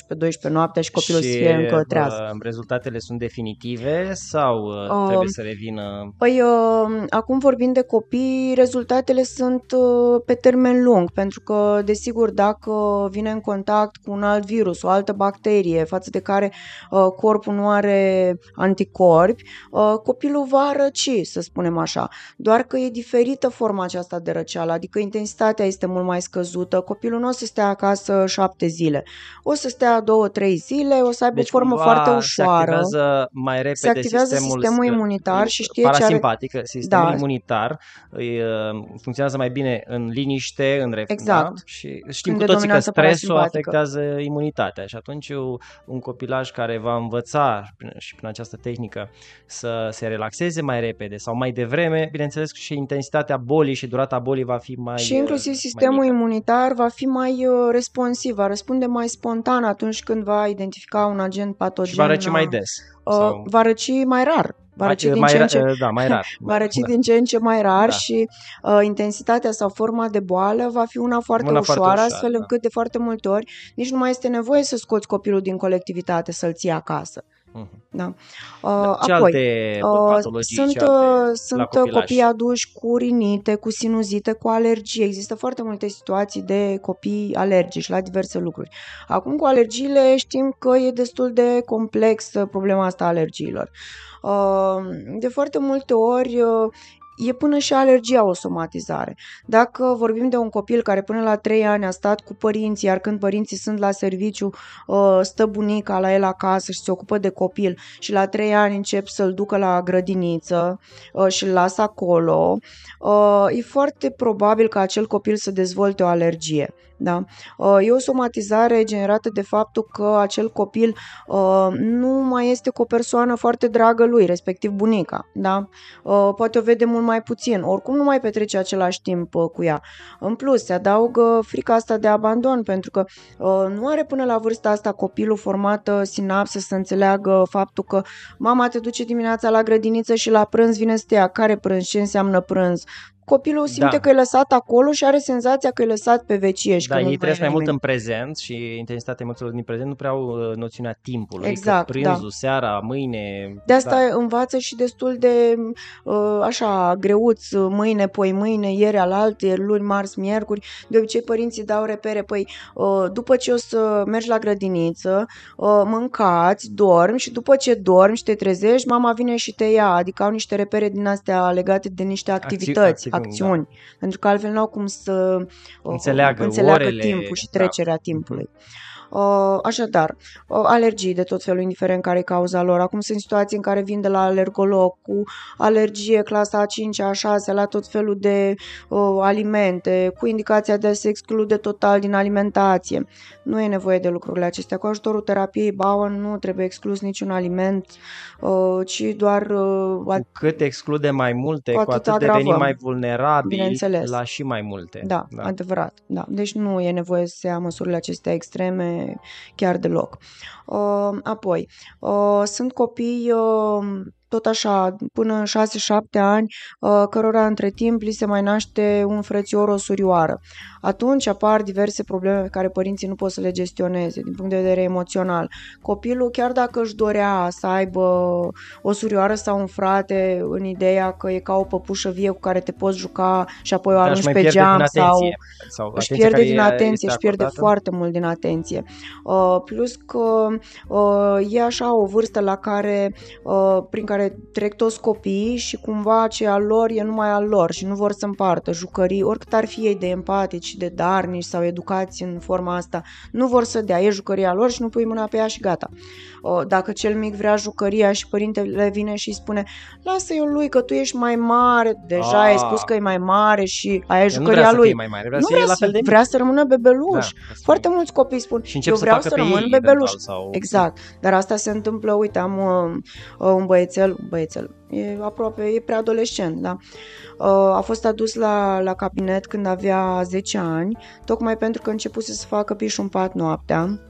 11-12 noaptea și copilul și, să fie încă treaz. rezultatele sunt definitive sau uh, trebuie să revină Păi, uh, acum vorbim de copii, rezultatele sunt uh, pe termen lung, pentru că, desigur, dacă vine în contact cu un alt virus, o altă bacterie, față de care uh, corpul nu are anticorpi, uh, copilul va răci, să spunem așa. Doar că e diferită forma aceasta de răceală, adică intensitatea este mult mai scăzută, copilul nu o să stea acasă șapte zile, o să stea două, trei zile, o să aibă deci, o formă foarte ușoară. Se activează mai repede se activează sistemul, sistemul imunitar și știe ce simpatică, sistemul da. imunitar îi, uh, funcționează mai bine în liniște, în reflux. Exact. Da? Și știm Când cu toții că stresul afectează imunitatea și atunci un copilaj care va învăța și prin această tehnică să se relaxeze mai repede sau mai devreme, bineînțeles că și intensitatea bolii și durata bolii va fi mai Și inclusiv uh, sistemul imunitar va fi mai uh, responsiv, va răspunde mai spontan atunci când va identifica un agent patogen. Și va răci mai des. Sau... Va răci mai rar va răci din mai ce în ce, da, mai rar. *laughs* va răci da. din ce în ce mai rar da. și uh, intensitatea sau forma de boală va fi una foarte una ușoară, foarte ușoară astfel da. încât de foarte multe ori nici nu mai este nevoie să scoți copilul din colectivitate, să-l ții acasă. Uh-huh. Da. Uh, ce apoi, alte uh, sunt, ce alte sunt copii aduși cu rinite, cu sinuzite, cu alergie. Există foarte multe situații de copii alergici la diverse lucruri. Acum cu alergiile știm că e destul de complex problema asta a alergiilor. Uh, de foarte multe ori uh, e până și alergia o somatizare. Dacă vorbim de un copil care până la 3 ani a stat cu părinții, iar când părinții sunt la serviciu, uh, stă bunica la el acasă și se ocupă de copil și la 3 ani încep să-l ducă la grădiniță și îl lasă acolo, e foarte probabil ca acel copil să dezvolte o alergie. Da? Uh, e o somatizare generată de faptul că acel copil uh, nu mai este cu o persoană foarte dragă lui, respectiv bunica. Da? Uh, poate o vede mult mai puțin, oricum nu mai petrece același timp cu ea. În plus, se adaugă frica asta de abandon, pentru că nu are până la vârsta asta copilul formată sinapsă să înțeleagă faptul că mama te duce dimineața la grădiniță și la prânz vine să te ia. Care prânz? Ce înseamnă prânz? Copilul simte da. că e lăsat acolo și are senzația că e lăsat pe vecie. Și da, ei trăiesc mai mult în prezent și intensitatea emoțiilor din prezent nu prea au uh, noțiunea timpului. Exact, că prânzul, da. seara, mâine... De asta da. învață și destul de uh, așa greuț, uh, mâine, poi mâine, ieri alaltă, ieri luni, marți, miercuri. De obicei părinții dau repere, păi după ce o să mergi la grădiniță, mâncați, dormi și după ce dormi și te trezești, mama vine și te ia. Adică au niște repere din astea legate de niște activități. Acți- acțiuni, da. pentru că altfel nu au cum să înțeleagă, înțeleagă orele, timpul și da. trecerea da. timpului. Uh, așadar, uh, alergii de tot felul, indiferent care e cauza lor. Acum sunt situații în care vin de la alergolog cu alergie clasa a 5 a 6 la tot felul de uh, alimente, cu indicația de a se exclude total din alimentație. Nu e nevoie de lucrurile acestea. Cu ajutorul terapiei Bauer nu trebuie exclus niciun aliment, uh, ci doar... Uh, cu cât exclude mai multe, cu atât, cu atât devenim mai vulnerabili la și mai multe. Da, da, adevărat. Da. Deci nu e nevoie să se ia măsurile acestea extreme chiar deloc. Uh, apoi, uh, sunt copii uh, tot așa, până în 6-7 ani, uh, cărora între timp li se mai naște un frățior, o surioară. Atunci apar diverse probleme pe care părinții nu pot să le gestioneze din punct de vedere emoțional. Copilul, chiar dacă își dorea să aibă o surioară sau un frate în ideea că e ca o păpușă vie cu care te poți juca și apoi o arunci pe geam sau, sau își pierde din atenție, își pierde foarte mult din atenție. Uh, plus că uh, e așa o vârstă la care, prin care care trec toți copiii și cumva ce al lor e numai al lor și nu vor să împartă jucării, oricât ar fi ei de empatici și de darnici sau educați în forma asta, nu vor să dea, e jucăria lor și nu pui mâna pe ea și gata. Dacă cel mic vrea jucăria și părintele vine și îi spune lasă eu lui că tu ești mai mare, deja ai spus că e mai mare și aia e jucăria lui. mai mare, vrea nu să vrea, la fel de vrea să rămână bebeluș. Da, Foarte mulți copii spun, și încep eu vreau să, să, facă pe rămân ei, bebeluș. eventual, Sau... Exact, dar asta se întâmplă, uite, am uh, un băiețel, un băiețel, e aproape, e preadolescent, da? Uh, a fost adus la, la cabinet când avea 10 ani, tocmai pentru că începuse să facă pișul pat noaptea Uh,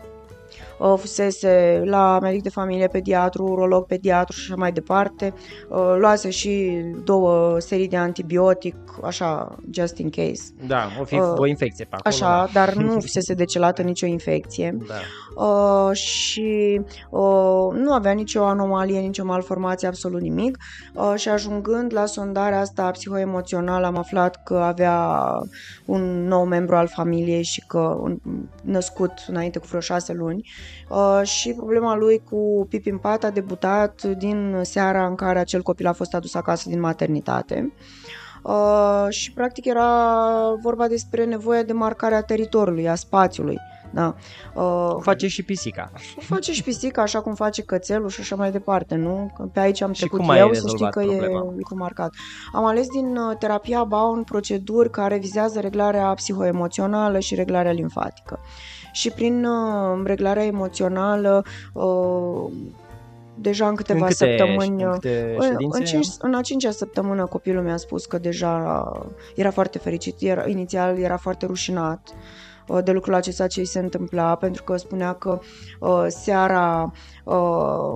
fusese la medic de familie, pediatru, urolog, pediatru și așa mai departe. Uh, luase și două serii de antibiotic, așa, just in case. Da, o fi uh, o infecție pe acolo. Așa, da. dar nu *laughs* fusese decelată nicio infecție. Da. Uh, și uh, nu avea nicio anomalie, nicio malformație, absolut nimic. Uh, și ajungând la sondarea asta psihoemoțională am aflat că avea un nou membru al familiei și că un, născut înainte cu vreo șase luni uh, și problema lui cu pipi în pat a debutat din seara în care acel copil a fost adus acasă din maternitate. Uh, și practic era vorba despre nevoia de marcare a teritoriului, a spațiului. Da. Uh, o face și pisica. O face și pisica, așa cum face cățelul și așa mai departe, nu? Că pe aici am și trecut cum eu, să știi că problema? e, e cu marcat. Am ales din uh, terapia Baun proceduri care vizează reglarea psihoemoțională și reglarea limfatică. Și prin uh, reglarea emoțională uh, deja în câteva în câte, săptămâni. În, câte în, în, cinci, în a cincea săptămână copilul mi-a spus că deja era foarte fericit, era, inițial era foarte rușinat uh, de lucrul acesta ce îi se întâmpla, pentru că spunea că uh, seara uh,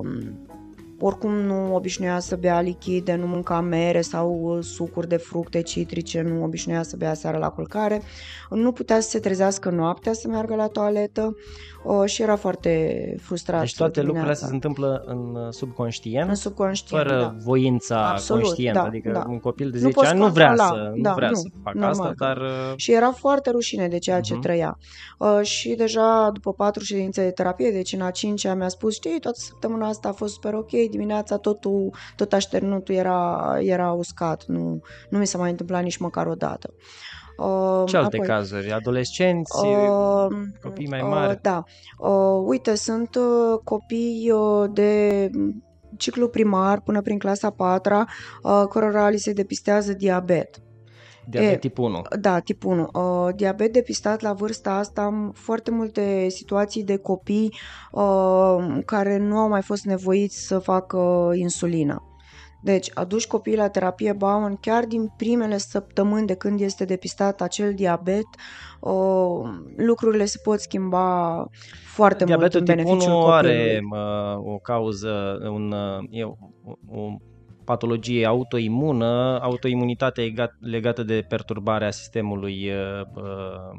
oricum nu obișnuia să bea lichide, nu mânca mere sau uh, sucuri de fructe citrice, nu obișnuia să bea seara la culcare, nu putea să se trezească noaptea să meargă la toaletă, uh, și era foarte frustrat. Deci toate lucrurile astea se întâmplă în uh, subconștient? În subconștient, Fără da. voința Absolut, conștientă, da, adică da. un copil de Nu 10 poți ani nu vrea controla, să, nu da, vrea nu, să facă normal. asta, dar... uh, Și era foarte rușine de ceea ce Mhm. trăia. Uh, și deja după patru ședințe de terapie, deci în a cincea mi-a spus, știi, toată săptămâna asta a fost super ok, dimineața totul, tot așternutul era, era uscat, nu, nu mi s-a mai întâmplat nici măcar o dată. Uh, Ce alte apoi, cazuri? Adolescenți, Uh, copii mai uh, mari? Da. Uh, uite, sunt uh, copii uh, de ciclu primar până prin clasa 4 uh, cărora li se depistează diabet. Diabet e, tip 1. Da, tip 1. Uh, diabet depistat la vârsta asta am foarte multe situații de copii uh, care nu au mai fost nevoiți să facă insulină. Deci, aduci copiii la terapie Bauman chiar din primele săptămâni de când este depistat acel diabet, uh, lucrurile se pot schimba foarte Diabetul mult în tip beneficiul 1 copilului. are uh, o cauză, un, uh, e o, o patologie autoimună, autoimunitate legat- legată de perturbarea sistemului uh, uh,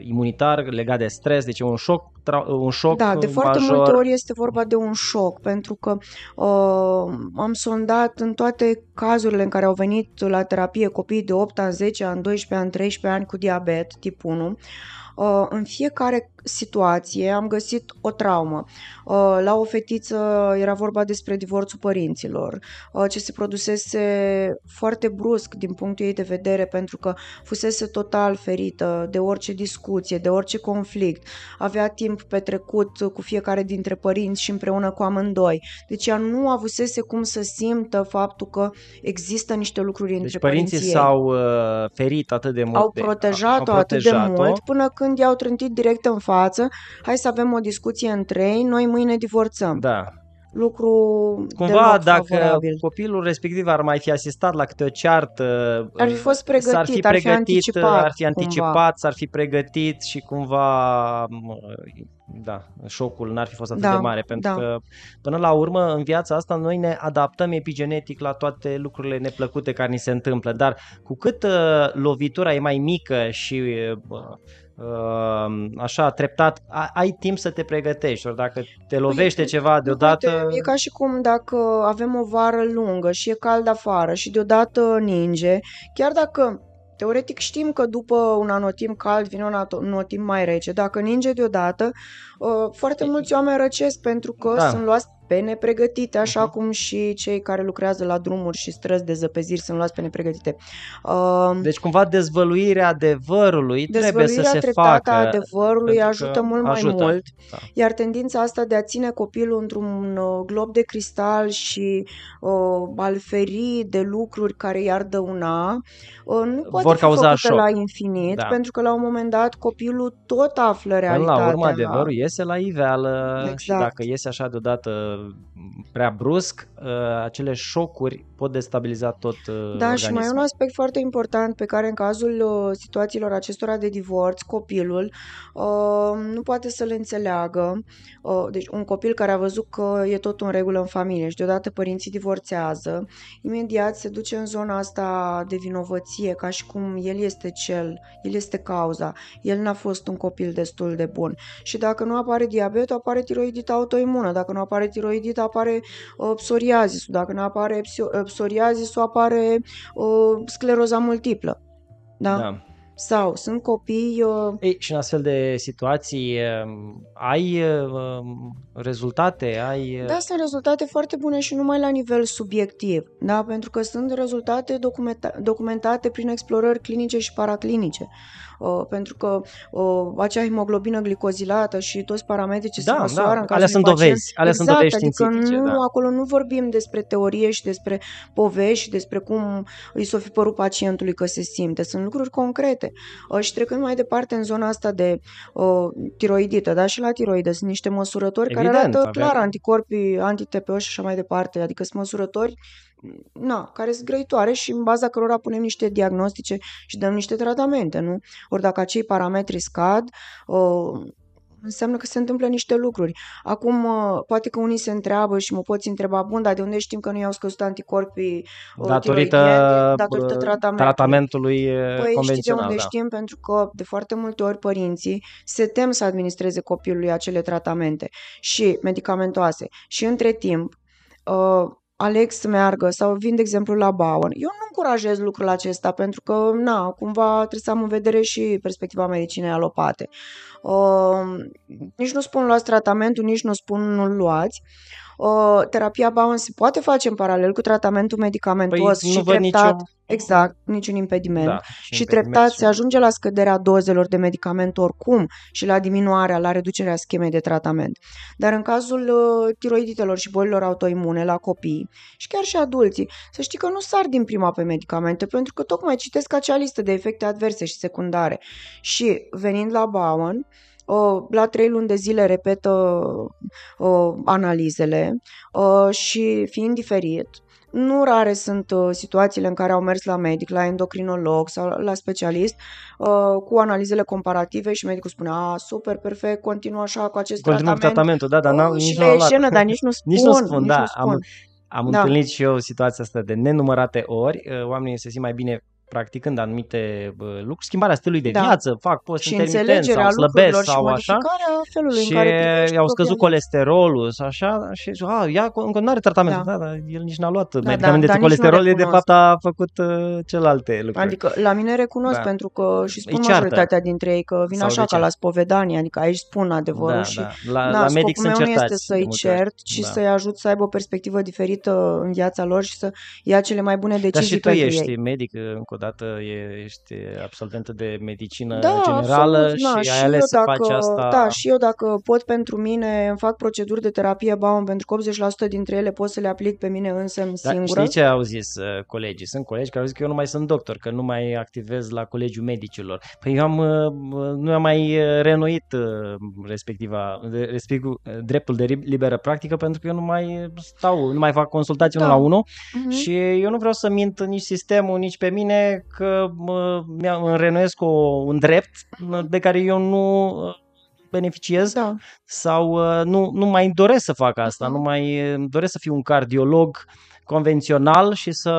imunitar, legat de stres, deci e un șoc, tra- un șoc Da, de foarte major. multe ori este vorba de un șoc, pentru că uh, am sondat în toate cazurile în care au venit la terapie copii de 8 ani, 10 ani, 12 ani, 13 ani cu diabet tip 1. Uh, în fiecare situație am găsit o traumă. Uh, la o fetiță era vorba despre divorțul părinților, uh, ce se produsese foarte brusc din punctul ei de vedere pentru că fusese total ferită de orice discuție, de orice conflict. Avea timp petrecut cu fiecare dintre părinți și împreună cu amândoi. Deci ea nu avusese cum să simtă faptul că există niște lucruri între Deci părinții părinții ei s-au uh, ferit atât de mult. au de, protejat-o au atât de protejat-o. mult până când i-au trântit direct în față, hai să avem o discuție între ei, noi mâine divorțăm. Da. Lucru Cumva deloc dacă favorabil. copilul respectiv ar mai fi asistat la câte o ceartă, Ar fi fost pregătit, s-ar fi ar fi pregătit, anticipat ar fi cumva. anticipat, s-ar fi pregătit și cumva mă, da, șocul n-ar fi fost atât Da, de mare, pentru da. că până la urmă în viața asta noi ne adaptăm epigenetic la toate lucrurile neplăcute care ni se întâmplă, dar cu cât uh, lovitura e mai mică și uh, uh, așa treptat, a- ai timp să te pregătești, ori dacă te lovește ceva deodată... Uite, e ca și cum dacă avem o vară lungă și e cald afară și deodată ninge, chiar dacă teoretic știm că după un anotimp cald vine un ato- anotimp mai rece, dacă ninge deodată, uh, foarte mulți oameni răcesc pentru că Da. sunt luați pe nepregătite, așa uh-huh. cum și cei care lucrează la drumuri și străzi de zăpeziri sunt luați pe nepregătite. Uh, deci cumva dezvăluirea adevărului trebuie să se facă. adevărului ajută mult mai ajută. mult, da. iar tendința asta de a ține copilul într-un uh, glob de cristal și uh, al feri de lucruri care i-ar dăuna, uh, nu poate Vor fi cauza șoc. la infinit, da. pentru că la un moment dat copilul tot află realitatea. Până la urmă, adevărul iese la iveală exact. și dacă iese așa deodată prea brusc, uh, acele șocuri pot destabiliza tot uh, Da, organismul. și mai e un aspect foarte important pe care în cazul uh, situațiilor acestora de divorț, copilul nu poate să le înțeleagă. Deci un copil care a văzut că e tot în regulă în familie și deodată părinții divorțează, imediat se duce în zona asta de vinovăție, ca și cum el este cel, el este cauza, el n-a fost un copil destul de bun. Și dacă nu apare diabet, apare tiroidita autoimună, dacă nu apare tiroidita, apare uh, psoriazisul, dacă nu apare uh, psoriazisul, apare uh, scleroza multiplă. Da? da. Sau sunt copii... Uh... Ei, și în astfel de situații uh, ai uh, rezultate? Ai... Uh... Da, sunt rezultate foarte bune și numai la nivel subiectiv, da? pentru că sunt rezultate documenta- documentate prin explorări clinice și paraclinice. Uh, pentru că uh, acea hemoglobină glicozilată și toți parametrii ce da, se măsoară da. în cazul alea sunt pacient, dovezi, alea exact, sunt dovezi adică științifice. Nu, da. acolo nu vorbim despre teorie și despre povești și despre cum îi s-o fi părut pacientului că se simte. Sunt lucruri concrete. Uh, și trecând mai departe în zona asta de uh, tiroidită, da, și la tiroidă sunt niște măsurători Evident, care arată clar anticorpii, anti-TPO și așa mai departe, adică sunt măsurători na, care sunt grăitoare și în baza cărora punem niște diagnostice și dăm niște tratamente, nu? Ori dacă acei parametri scad, uh, înseamnă că se întâmplă niște lucruri. Acum, poate că unii se întreabă și mă poți întreba, bun, dar de unde știm că nu i-au scăzut anticorpii datorită, datorită tratamentului, tratamentului păi, convențional? Știi de unde da. știm? Pentru că de foarte multe ori părinții se tem să administreze copilului acele tratamente și medicamentoase. Și între timp, aleg să meargă sau vin, de exemplu, la Bauer. Eu nu încurajez lucrul acesta pentru că, na, cumva trebuie să am în vedere și perspectiva medicinei alopate. Uh, nici nu spun luați tratamentul, nici nu spun nu-l luați. Uh, terapia Bowen se poate face în paralel cu tratamentul medicamentos păi, și treptat. Nicio Exact, niciun impediment. Da, și, și treptat se ajunge la scăderea dozelor de medicament oricum și la diminuarea, la reducerea schemei de tratament. Dar în cazul uh, tiroiditelor și bolilor autoimune la copii și chiar și adulții, să știi că nu sar din prima pe medicamente pentru că tocmai citesc acea listă de efecte adverse și secundare. Și venind la Bowen, uh, la trei luni de zile repetă uh, analizele uh, și fiind diferit, nu rare sunt uh, situațiile în care au mers la medic, la endocrinolog sau la specialist uh, cu analizele comparative și medicul spune, a, super, perfect, continuă așa cu acest Continuă tratament. tratamentul, da, dar n-am, uh, nici și le scenă, dar nici nu spun. *laughs* nici nu spun, nici da. Nu spun. Am, am da. întâlnit și eu situația asta de nenumărate ori. Uh, oamenii se simt mai bine practicând anumite lucruri, schimbarea stilului de da. viață, fac post și intermitent sau slăbesc sau așa. felului și în care i-au scăzut colesterolul sau așa și zic, a, ia în continuare tratament. Da. da, dar el nici n-a luat da, medicamente da, de colesterol, el de fapt a făcut uh, celelalte lucruri. Adică la mine recunosc da. pentru că și spun majoritatea dintre ei că vin sau așa ca la spovedanie, adică aici spun adevărul da, și da. La, da, la medic scopul meu nu este să-i cert, ci da. să-i ajut să aibă o perspectivă diferită în viața lor și să ia cele mai bune decizii Dar și tu ești medic, încă o dată, e ești absolventă de medicină da, generală absolut, și da, ai ales să dacă, faci asta. Da, și eu dacă pot pentru mine, îmi fac proceduri de terapie Baum, pentru că 80% dintre ele pot să le aplic pe mine însă da, singură. Știi ce au zis uh, colegii? Sunt colegi care au zis că eu nu mai sunt doctor, că nu mai activez la Colegiul Medicilor. Păi eu am, uh, nu am mai uh, renuit respectiva, respectiv, dreptul de liberă practică pentru că eu nu mai stau, nu mai fac consultații da. unul la unul uh-huh. și eu nu vreau să mint nici sistemul, nici pe mine că îmi renuiesc o, un drept de care eu nu uh, beneficiez da. sau uh, nu, nu mai doresc să fac asta, uh-huh. nu mai doresc să fiu un cardiolog convențional și să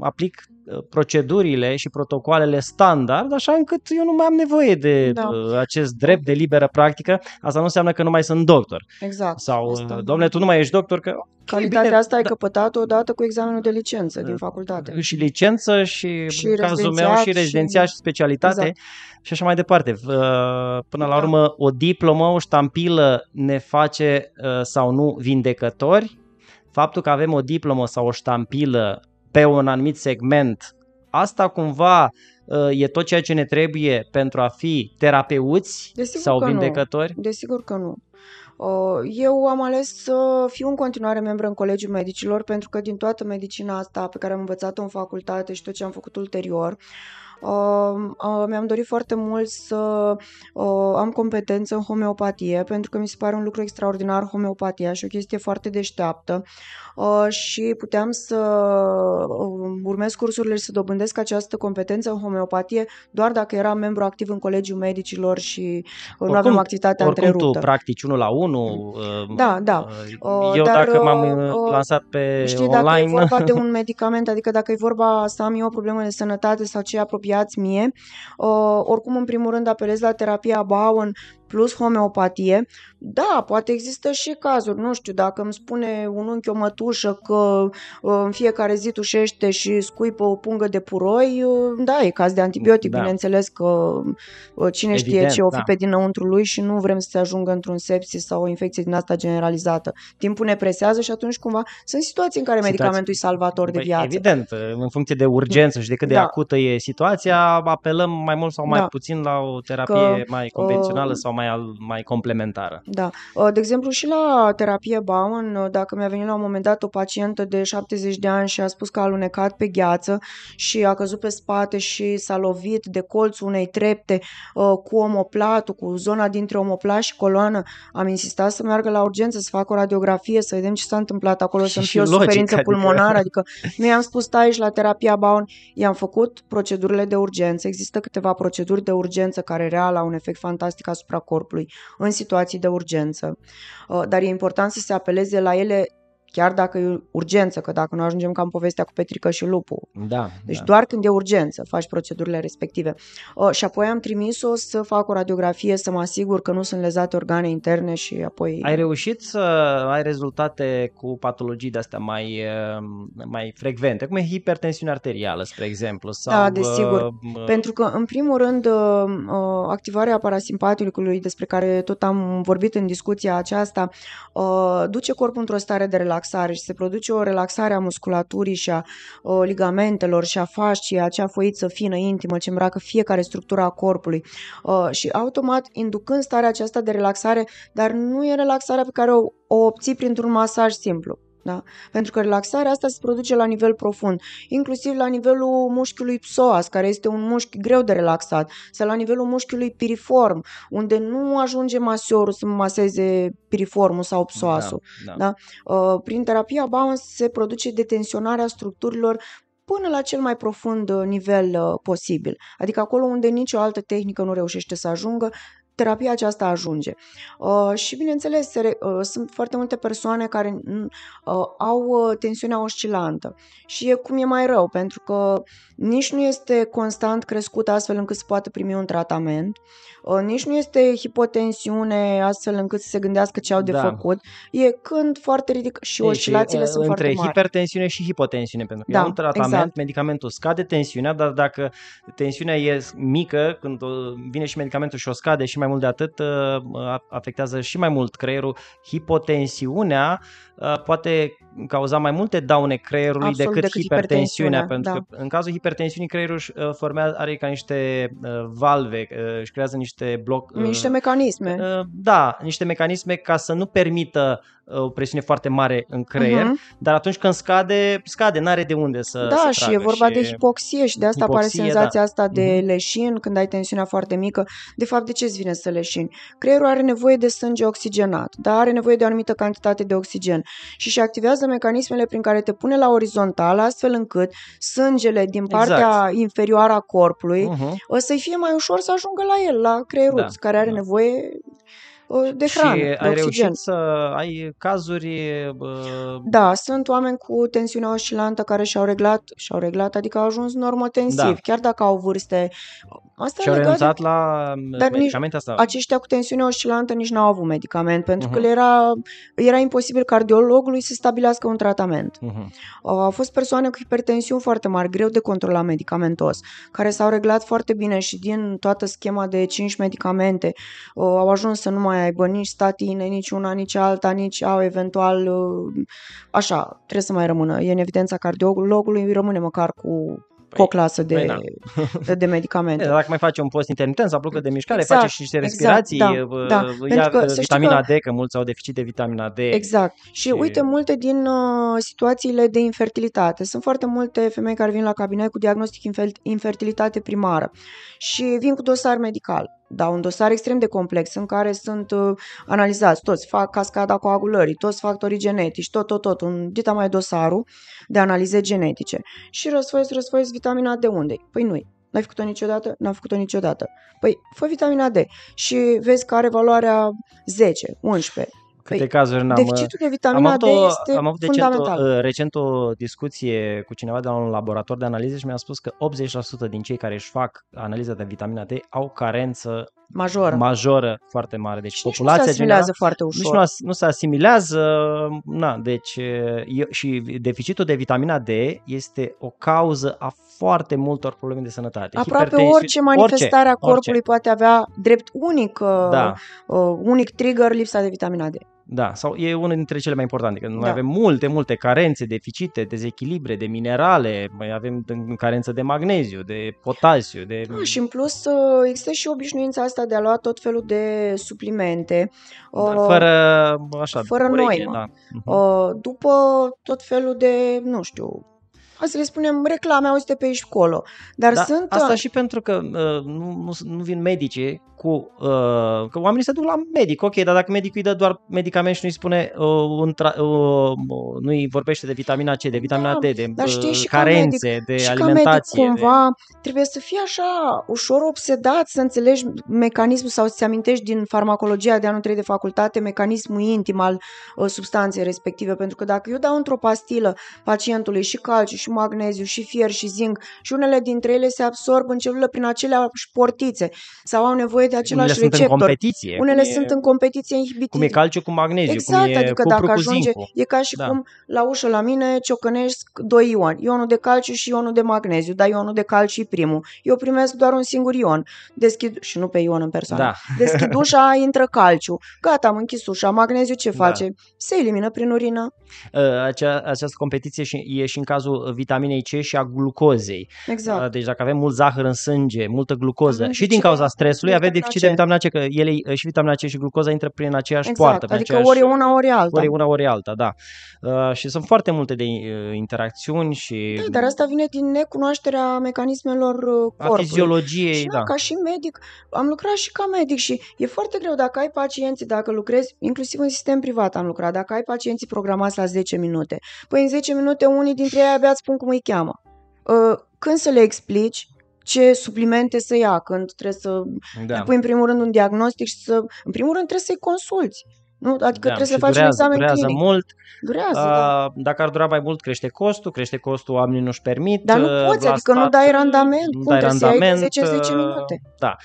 aplic uh, procedurile și protocoalele standard, așa încât eu nu mai am nevoie de da. Uh, acest drept de liberă practică. Asta nu înseamnă că nu mai sunt doctor. Exact. Sau, asta. Uh, domnule, tu nu mai ești doctor, că... Calitatea bine, asta da. ai căpătat-o odată cu examenul de licență din facultate. Și licență și, și în cazul meu, și rezidențiat și, și specialitate exact. și așa mai departe. Până la da. urmă, o diplomă, o ștampilă ne face sau nu vindecători, faptul că avem o diplomă sau o ștampilă pe un anumit segment, asta cumva uh, e tot ceea ce ne trebuie pentru a fi terapeuți Desigur sau vindecători? Nu. Desigur că nu. Uh, eu am ales să fiu în continuare membru în Colegiul Medicilor pentru că din toată medicina asta pe care am învățat-o în facultate și tot ce am făcut ulterior, uh, mi-am dorit foarte mult să am competență în homeopatie pentru că mi se pare un lucru extraordinar homeopatia și o chestie foarte deșteaptă. Uh, și puteam să um, urmez cursurile și să dobândesc această competență în homeopatie doar dacă eram membru activ în Colegiul Medicilor și oricum, nu aveam activitatea oricum întreruptă. tu practici unul la unul. Uh, da, da. Uh, eu Dar, dacă m-am lansat pe știi, online... dacă e vorba de *laughs* un medicament, adică dacă e vorba să am eu o problemă de sănătate sau cei apropiați mie, oricum în primul rând apelez la terapia Bowen plus homeopatie, da, poate există și cazuri, nu știu, dacă îmi spune un unchi o mătușă că uh, în fiecare zi tușește și scuipă o pungă de puroi, uh, da, e caz de antibiotic, da. bineînțeles că uh, cine Evident, știe ce o fi da. pe dinăuntru lui și nu vrem să se ajungă într-un sepsis sau o infecție din asta generalizată. Timpul ne presează și atunci cumva sunt situații în care situații... medicamentul e salvator de viață. Evident, în funcție de urgență și de cât de da. acută e situația, apelăm mai mult sau mai da. puțin la o terapie că, mai convențională uh, sau mai, mai complementară. Da. Uh, de exemplu, și la terapie Bowen, uh, dacă mi-a venit la un moment dat o pacientă de 70 de ani și a spus că a alunecat pe gheață și a căzut pe spate și s-a lovit de colțul unei trepte uh, cu omoplatul, cu zona dintre omoplat și coloană, am insistat să meargă la urgență, să facă o radiografie, să vedem ce s-a întâmplat acolo, să-mi fie o suferință adică... pulmonară. Adică nu i-am spus stai aici la terapia Bowen, i-am făcut procedurile de urgență. Există câteva proceduri de urgență care real au un efect fantastic asupra corpului în situații de urgență. Uh, dar e important să se apeleze la ele chiar dacă e urgență, că dacă nu ajungem ca în povestea cu Petrică și Lupul. Da, deci da. doar când e urgență faci procedurile respective. Uh, și apoi am trimis-o să fac o radiografie să mă asigur că nu sunt lezate organe interne și apoi... Ai reușit să ai rezultate cu patologii de-astea mai, uh, mai frecvente, cum e hipertensiunea arterială, spre exemplu? Sau, da, desigur. Uh, Pentru că, în primul rând, uh, uh, activarea parasimpaticului, despre care tot am vorbit în discuția aceasta, uh, duce corpul într-o stare de relaxare relaxare și se produce o relaxare a musculaturii și a o, ligamentelor și a fasciei, acea foiță fină, intimă, ce îmbracă fiecare structură a corpului uh, și automat inducând starea aceasta de relaxare, dar nu e relaxarea pe care o, o obții printr-un masaj simplu. Da? Pentru că relaxarea asta se produce la nivel profund, inclusiv la nivelul mușchiului psoas, care este un mușchi greu de relaxat, sau la nivelul mușchiului piriform, unde nu ajunge masiorul să maseze piriformul sau psoasul. Da, da. Da? Uh, prin terapia Bounce se produce detensionarea structurilor până la cel mai profund uh, nivel uh, posibil. Adică acolo unde nicio altă tehnică nu reușește să ajungă, terapia aceasta ajunge. Uh, și bineînțeles, se, uh, sunt foarte multe persoane care uh, au uh, tensiunea oscilantă și e cum e mai rău, pentru că nici nu este constant crescut astfel încât să poată primi un tratament, uh, nici nu este hipotensiune astfel încât să se gândească ce au de da. făcut, e când foarte ridicat și Ei, oscilațiile și, uh, sunt foarte mari. Între hipertensiune și hipotensiune, pentru că da, e un tratament, exact. medicamentul scade tensiunea, dar dacă tensiunea e mică, când vine și medicamentul și o scade și mai mult de atât, uh, afectează și mai mult creierul. Hipotensiunea uh, poate cauza mai multe daune creierului Absolut, decât, decât hipertensiunea, pentru da. că în cazul hipertensiunii creierul își uh, formează, are ca niște valve, își creează niște bloc... Niște mecanisme. Da, niște mecanisme ca să nu permită o presiune foarte mare în creier, uh-huh. dar atunci când scade, scade, n-are de unde să Da, să și tragă. e vorba și de hipoxie și de asta hipoxie, apare senzația da. asta de uh-huh. leșin când ai tensiunea foarte mică. De fapt, de ce îți vine să leșini? Creierul are nevoie de sânge oxigenat, dar are nevoie de o anumită cantitate de oxigen și și activează mecanismele prin care te pune la orizontal, astfel încât sângele din partea exact. inferioară a corpului uh-huh. să-i fie mai ușor să ajungă la el, la creierul, da, care are da. nevoie uh, de hrană, și de ai oxigen. reușit să ai cazuri... Uh, Da, sunt oameni cu tensiune oscilantă care și-au reglat, și-au reglat, adică au ajuns normotensiv, Da. chiar dacă au vârste. Asta și-au e legat de renunțat la Dar nici medicamente asta. aceștia cu tensiune oscilantă nici n-au avut medicament, pentru că Mhm. le era, era imposibil cardiologului să stabilească un tratament. Mhm. Au fost persoane cu hipertensiuni foarte mari, greu de controlat medicamentos, care s-au reglat foarte bine și din toată schema de 5 medicamente uh, au ajuns să nu mai aibă nici statine, nici una, nici alta, nici au eventual, uh, așa, trebuie să mai rămână. E în evidența cardiologului, rămâne măcar cu, cu o clasă de, păi da. de, de medicamente. E, Dacă mai face un post intermitent sau blocă de mișcare, Exact, face și niște exact, respirații, da, uh, da. ia Pentru că uh, să știi vitamina că- D, că mulți au deficit de vitamina D. Exact. Și, Și- uite, multe din uh, situațiile de infertilitate. Sunt foarte multe femei care vin la cabinet cu diagnostic infer- infertilitate primară și vin cu dosar medical. Da, un dosar extrem de complex în care sunt uh, analizați toți, fac cascada coagulării, toți factorii genetici, tot, tot, tot, un dita mai dosarul de analize genetice. Și răsfoiți, răsfoiți vitamina D unde Păi nu N-ai făcut-o niciodată? N-am făcut-o niciodată. Păi, fă vitamina D și vezi că are valoarea 10, 11. Câte Păi, cazuri n-am... uh, Deficitul de am vitamina avut, D o, este am avut recent, fundamental. o, uh, recent o discuție cu cineva de la un laborator de analize și mi-a spus că 80% din cei care își fac analiza de vitamina D au carență majoră. majoră foarte mare. Deci și nici nu se populația asimilează generală foarte nici ușor. nu, as, nu se asimilează, na, deci e, și deficitul de vitamina D este o cauză a foarte multor probleme de sănătate. Aproape Hipertensiune- orice manifestare a corpului orice. poate avea drept unic, uh, Da, uh, unic trigger lipsa de vitamina D. da, sau e unul dintre cele mai importante, că noi Da. avem multe, multe carențe, deficite, dezechilibre de minerale, mai avem d- carență de magneziu, de potasiu, de... Da, și în plus uh, există și obișnuința asta de a lua tot felul de suplimente. Dar uh, fără, așa, fără ureche, noimă. Da. Mhm. uh, după tot felul de, nu știu, hai să le spunem reclame auzite pe aici și acolo. Dar Da, sunt... asta uh, și pentru că uh, nu, nu, nu vin medici cu... Uh, că oamenii se duc la medic, ok, dar dacă medicul îi dă doar medicament și nu-i spune, uh, un tra- uh, nu-i vorbește de vitamina C, de vitamina Da, D, de dar știi, uh, și ca carențe, de și alimentație. ca medic cumva trebuie să fii așa ușor obsedat să înțelegi mecanismul sau să-ți amintești din farmacologia de anul 3 de facultate mecanismul intim al uh, substanței respective, pentru că dacă eu dau într-o pastilă pacientului și calciu și magneziu și fier și zinc și unele dintre ele se absorb în celulă prin aceleași portițe sau au nevoie de Unele același sunt în receptor. competiție. Unele cum e, sunt în competiție inhibitivă. Cum e calciu cu magneziu, Exact, cum e adică cupru dacă cu ajunge, zincul. e ca și Da. cum la ușă la mine ciocănesc doi ioni, ionul de calciu și ionul de magneziu, dar ionul de calciu e primul. Eu primesc doar un singur ion, deschid, și nu pe ion în persoană, Da. *laughs* deschid ușa, intră calciu, gata, am închis ușa, magneziu ce Da. face? Se elimină prin urină, Uh, Acea, această competiție și, e și în cazul vitaminei C și a glucozei. exact. Uh, Deci dacă avem mult zahăr în sânge, multă glucoză Avem și din deficit cauza de stresului avem vitamina deficit de C. vitamina C, că ele uh, și vitamina C și glucoza intră prin aceeași Exact, poartă. prin adică aceeași, ori e una, ori e alta. ori e una, ori e alta, da. Uh, și sunt foarte multe de uh, interacțiuni și Da, dar asta vine din necunoașterea mecanismelor uh, a corpului. fiziologiei, Și da. da, ca și medic, am lucrat și ca medic și e foarte greu dacă ai pacienți, dacă lucrezi, inclusiv în sistem privat am lucrat, dacă ai pacienții programați la 10 minute. Păi în 10 minute unii dintre ei abia îți spun cum îi cheamă. Uh, Când să le explici ce suplimente să ia, când trebuie să da. le pui în primul rând un diagnostic și să, în primul rând trebuie să-i consulți. Nu? Adică da. trebuie să și faci durează, un examen durează clinic. mult. Durează, da. Uh, Dacă ar dura mai mult, crește costul, crește costul, oamenii nu-și permit. Dar nu uh, poți, la adică nu stat, dai randament. Nu Cum dai trebuie să iei randament. 10-10 uh, minute? Da.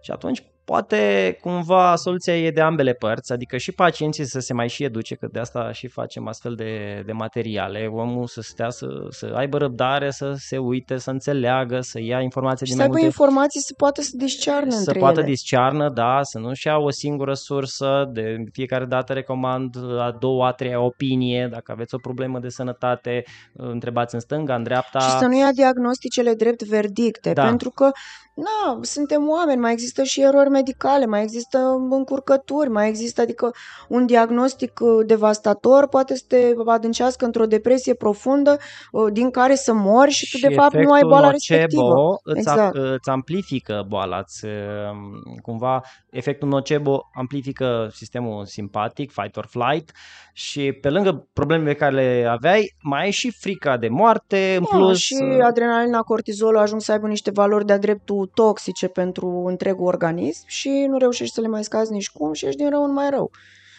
Și atunci poate cumva soluția e de ambele părți, adică și pacienții să se mai și educe, că de asta și facem astfel de, de materiale, omul să stea, să, să aibă răbdare, să se uite, să înțeleagă, să ia informații Și din să mai aibă multe informații să poată să discearnă să între poată ele. discearnă, da, să nu-și ia o singură sursă, de fiecare dată recomand a doua, a treia opinie, dacă aveți o problemă de sănătate, întrebați în stânga, în dreapta. Și să nu ia diagnosticele drept verdicte, Da. pentru că, na, suntem oameni, mai există și erori medicale, mai există încurcături, mai există, adică un diagnostic uh, devastator poate să te adâncească într-o depresie profundă uh, din care să mori și tu, de fapt, nu ai efectul boala nocebo respectivă. Îți, Exact. îți amplifică boala, îți, um, cumva efectul nocebo amplifică sistemul simpatic, fight or flight și pe lângă problemele pe care le aveai, mai ai și frica de moarte în Da, plus. și adrenalina, cortizolul ajung să aibă niște valori de-a dreptul toxice pentru întregul organism și nu reușești să le mai scazi nici cum și ești din rău în mai rău.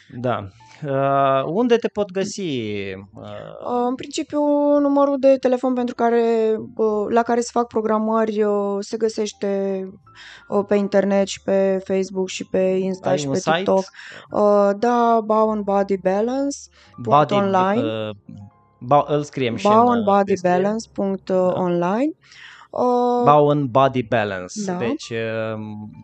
Da. Uh, unde te pot găsi? Uh... În principiu, numărul de telefon pentru care, uh, la care se fac programări uh, se găsește uh, pe internet și pe Facebook și pe Insta Ai și un pe site? TikTok. Uh, da, Bowen Body Balance. Body, online. Uh, ba, îl scriem și în Bowen uh, Body descriere. Balance. Punct, uh, Da. online. Uh, Bowen Body Balance. Da. Deci uh,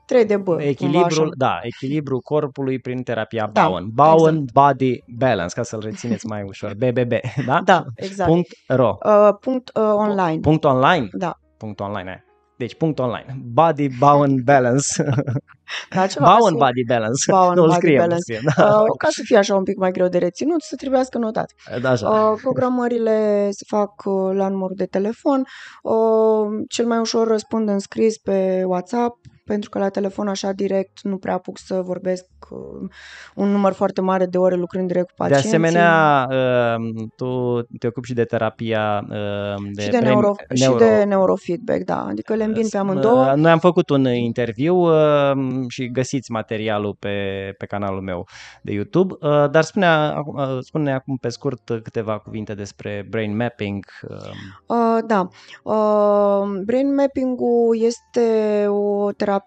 3 de B. cumva așa. echilibrul, da, echilibru corpului prin terapia Da, Bowen. Bowen exact. Body Balance, ca să-l rețineți mai ușor. BBB, da? Da, exact. Punct ro. Uh, punct uh, online. Punct online? Da. Punct online, aia. Deci punct online. Body Bowen Balance. *laughs* Da, ceva Bowen ca să- Body Balance. Bowen nu, îl Body scriem, îl Balance. scriem. Da. Uh, ca să fie așa un pic mai greu de reținut, să trebuiască notat. Da, așa. Uh, programările se fac uh, la numărul de telefon. Uh, cel mai ușor răspund în scris pe WhatsApp, pentru că la telefon așa direct nu prea apuc să vorbesc uh, un număr foarte mare de ore lucrând direct cu De pacienții. asemenea, uh, tu te ocupi și de terapia uh, de, și de, brain- neuro, și de neurofeedback, da. Adică le îmbin pe amândouă. Uh, Noi am făcut un interviu uh, și găsiți materialul pe, pe canalul meu de YouTube, uh, dar spune, acum- uh, spune acum pe scurt câteva cuvinte despre brain mapping. uh, Uh, da. Uh, brain mapping-ul este o terapie,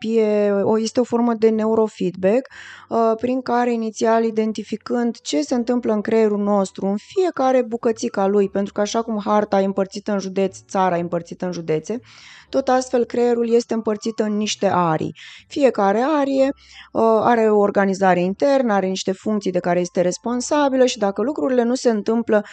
o, este o formă de neurofeedback uh, prin care inițial identificând ce se întâmplă în creierul nostru, în fiecare bucățică a lui, pentru că așa cum harta e împărțită în județ, țara e împărțită în județe, tot astfel creierul este împărțit în niște arii. Fiecare arie uh, are o organizare internă, are niște funcții de care este responsabilă și dacă lucrurile nu se întâmplă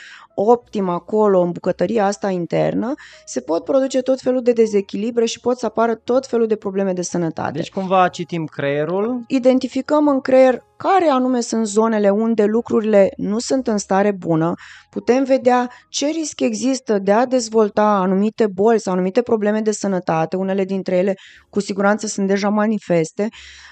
optim acolo, în bucătăria asta internă, se pot produce tot felul de dezechilibre și pot să apară tot felul de probleme de sănătate. Deci cumva citim creierul, Identificăm în creier care anume sunt zonele unde lucrurile nu sunt în stare bună, putem vedea ce risc există de a dezvolta anumite boli sau anumite probleme de sănătate, unele dintre ele cu siguranță sunt deja manifeste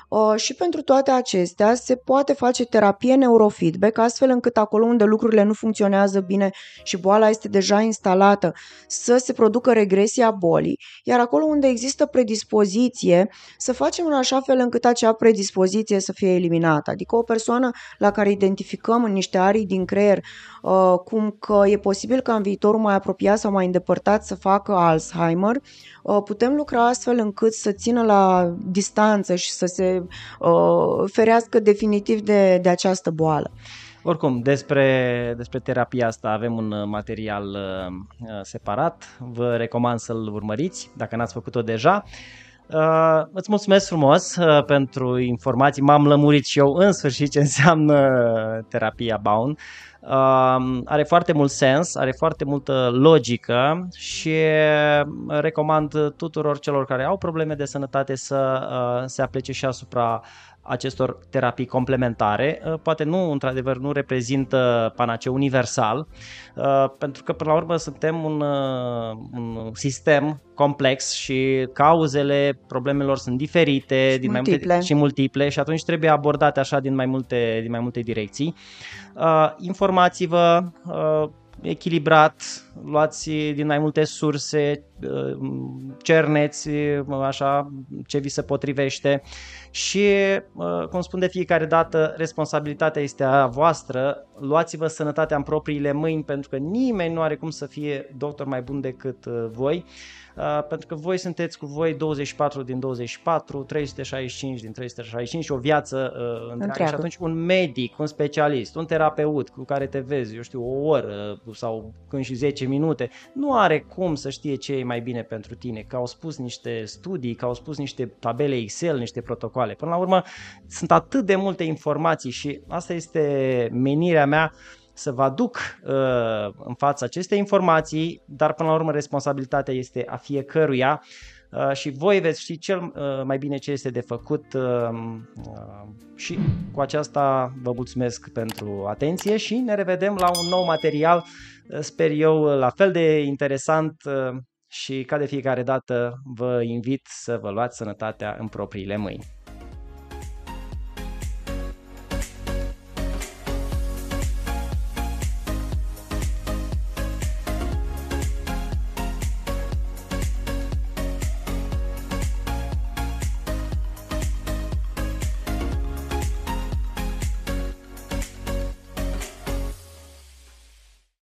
uh, și pentru toate acestea se poate face terapie neurofeedback astfel încât acolo unde lucrurile nu funcționează bine și boala este deja instalată să se producă regresia bolii, iar acolo unde există predispoziție să facem în așa fel încât acea predispoziție să fie eliminată. Adică o persoană la care identificăm în niște arii din creier uh, cum că e posibil ca în viitorul mai apropiat sau mai îndepărtat să facă Alzheimer, uh, putem lucra astfel încât să țină la distanță și să se uh, ferească definitiv de, de această boală. Oricum, despre, despre terapia asta avem un uh, material uh, uh, separat. Vă recomand să-l urmăriți dacă n-ați făcut-o deja. Uh, îți mulțumesc frumos uh, pentru informații. M-am lămurit și eu în sfârșit ce înseamnă terapia Bound. Uh, are foarte mult sens, are foarte multă logică și uh, recomand tuturor celor care au probleme de sănătate să uh, se aplece și asupra acestor terapii complementare. Uh, Poate nu, într-adevăr, nu reprezintă panaceu universal, uh, pentru că, până la urmă, suntem un, uh, un sistem complex și cauzele problemelor sunt diferite Și din mai multiple. multe și multiple și atunci trebuie abordate așa din mai multe, din mai multe direcții. Uh, informați-vă uh, echilibrat, luați din mai multe surse, uh, cerneți uh, așa ce vi se potrivește și, uh, cum spun de fiecare dată, responsabilitatea este a voastră, luați-vă sănătatea în propriile mâini pentru că nimeni nu are cum să fie doctor mai bun decât uh, voi, uh, pentru că voi sunteți cu voi 24 din 24, 365 din 365 și o viață uh, întreagă. Întreagă. Și atunci un medic, un specialist, un terapeut cu care te vezi, eu știu, o oră sau când și 10 minute, nu are cum să știe ce e mai bine pentru tine, că au spus niște studii, că au spus niște tabele Excel, niște protocoale. Până la urmă, sunt atât de multe informații și asta este menirea mea să vă aduc uh, în fața aceste informații, dar până la urmă responsabilitatea este a fiecăruia uh, și voi veți ști cel uh, mai bine ce este de făcut uh, uh, și cu aceasta vă mulțumesc pentru atenție și ne revedem la un nou material, uh, sper eu, la fel de interesant uh, și ca de fiecare dată vă invit să vă luați sănătatea în propriile mâini.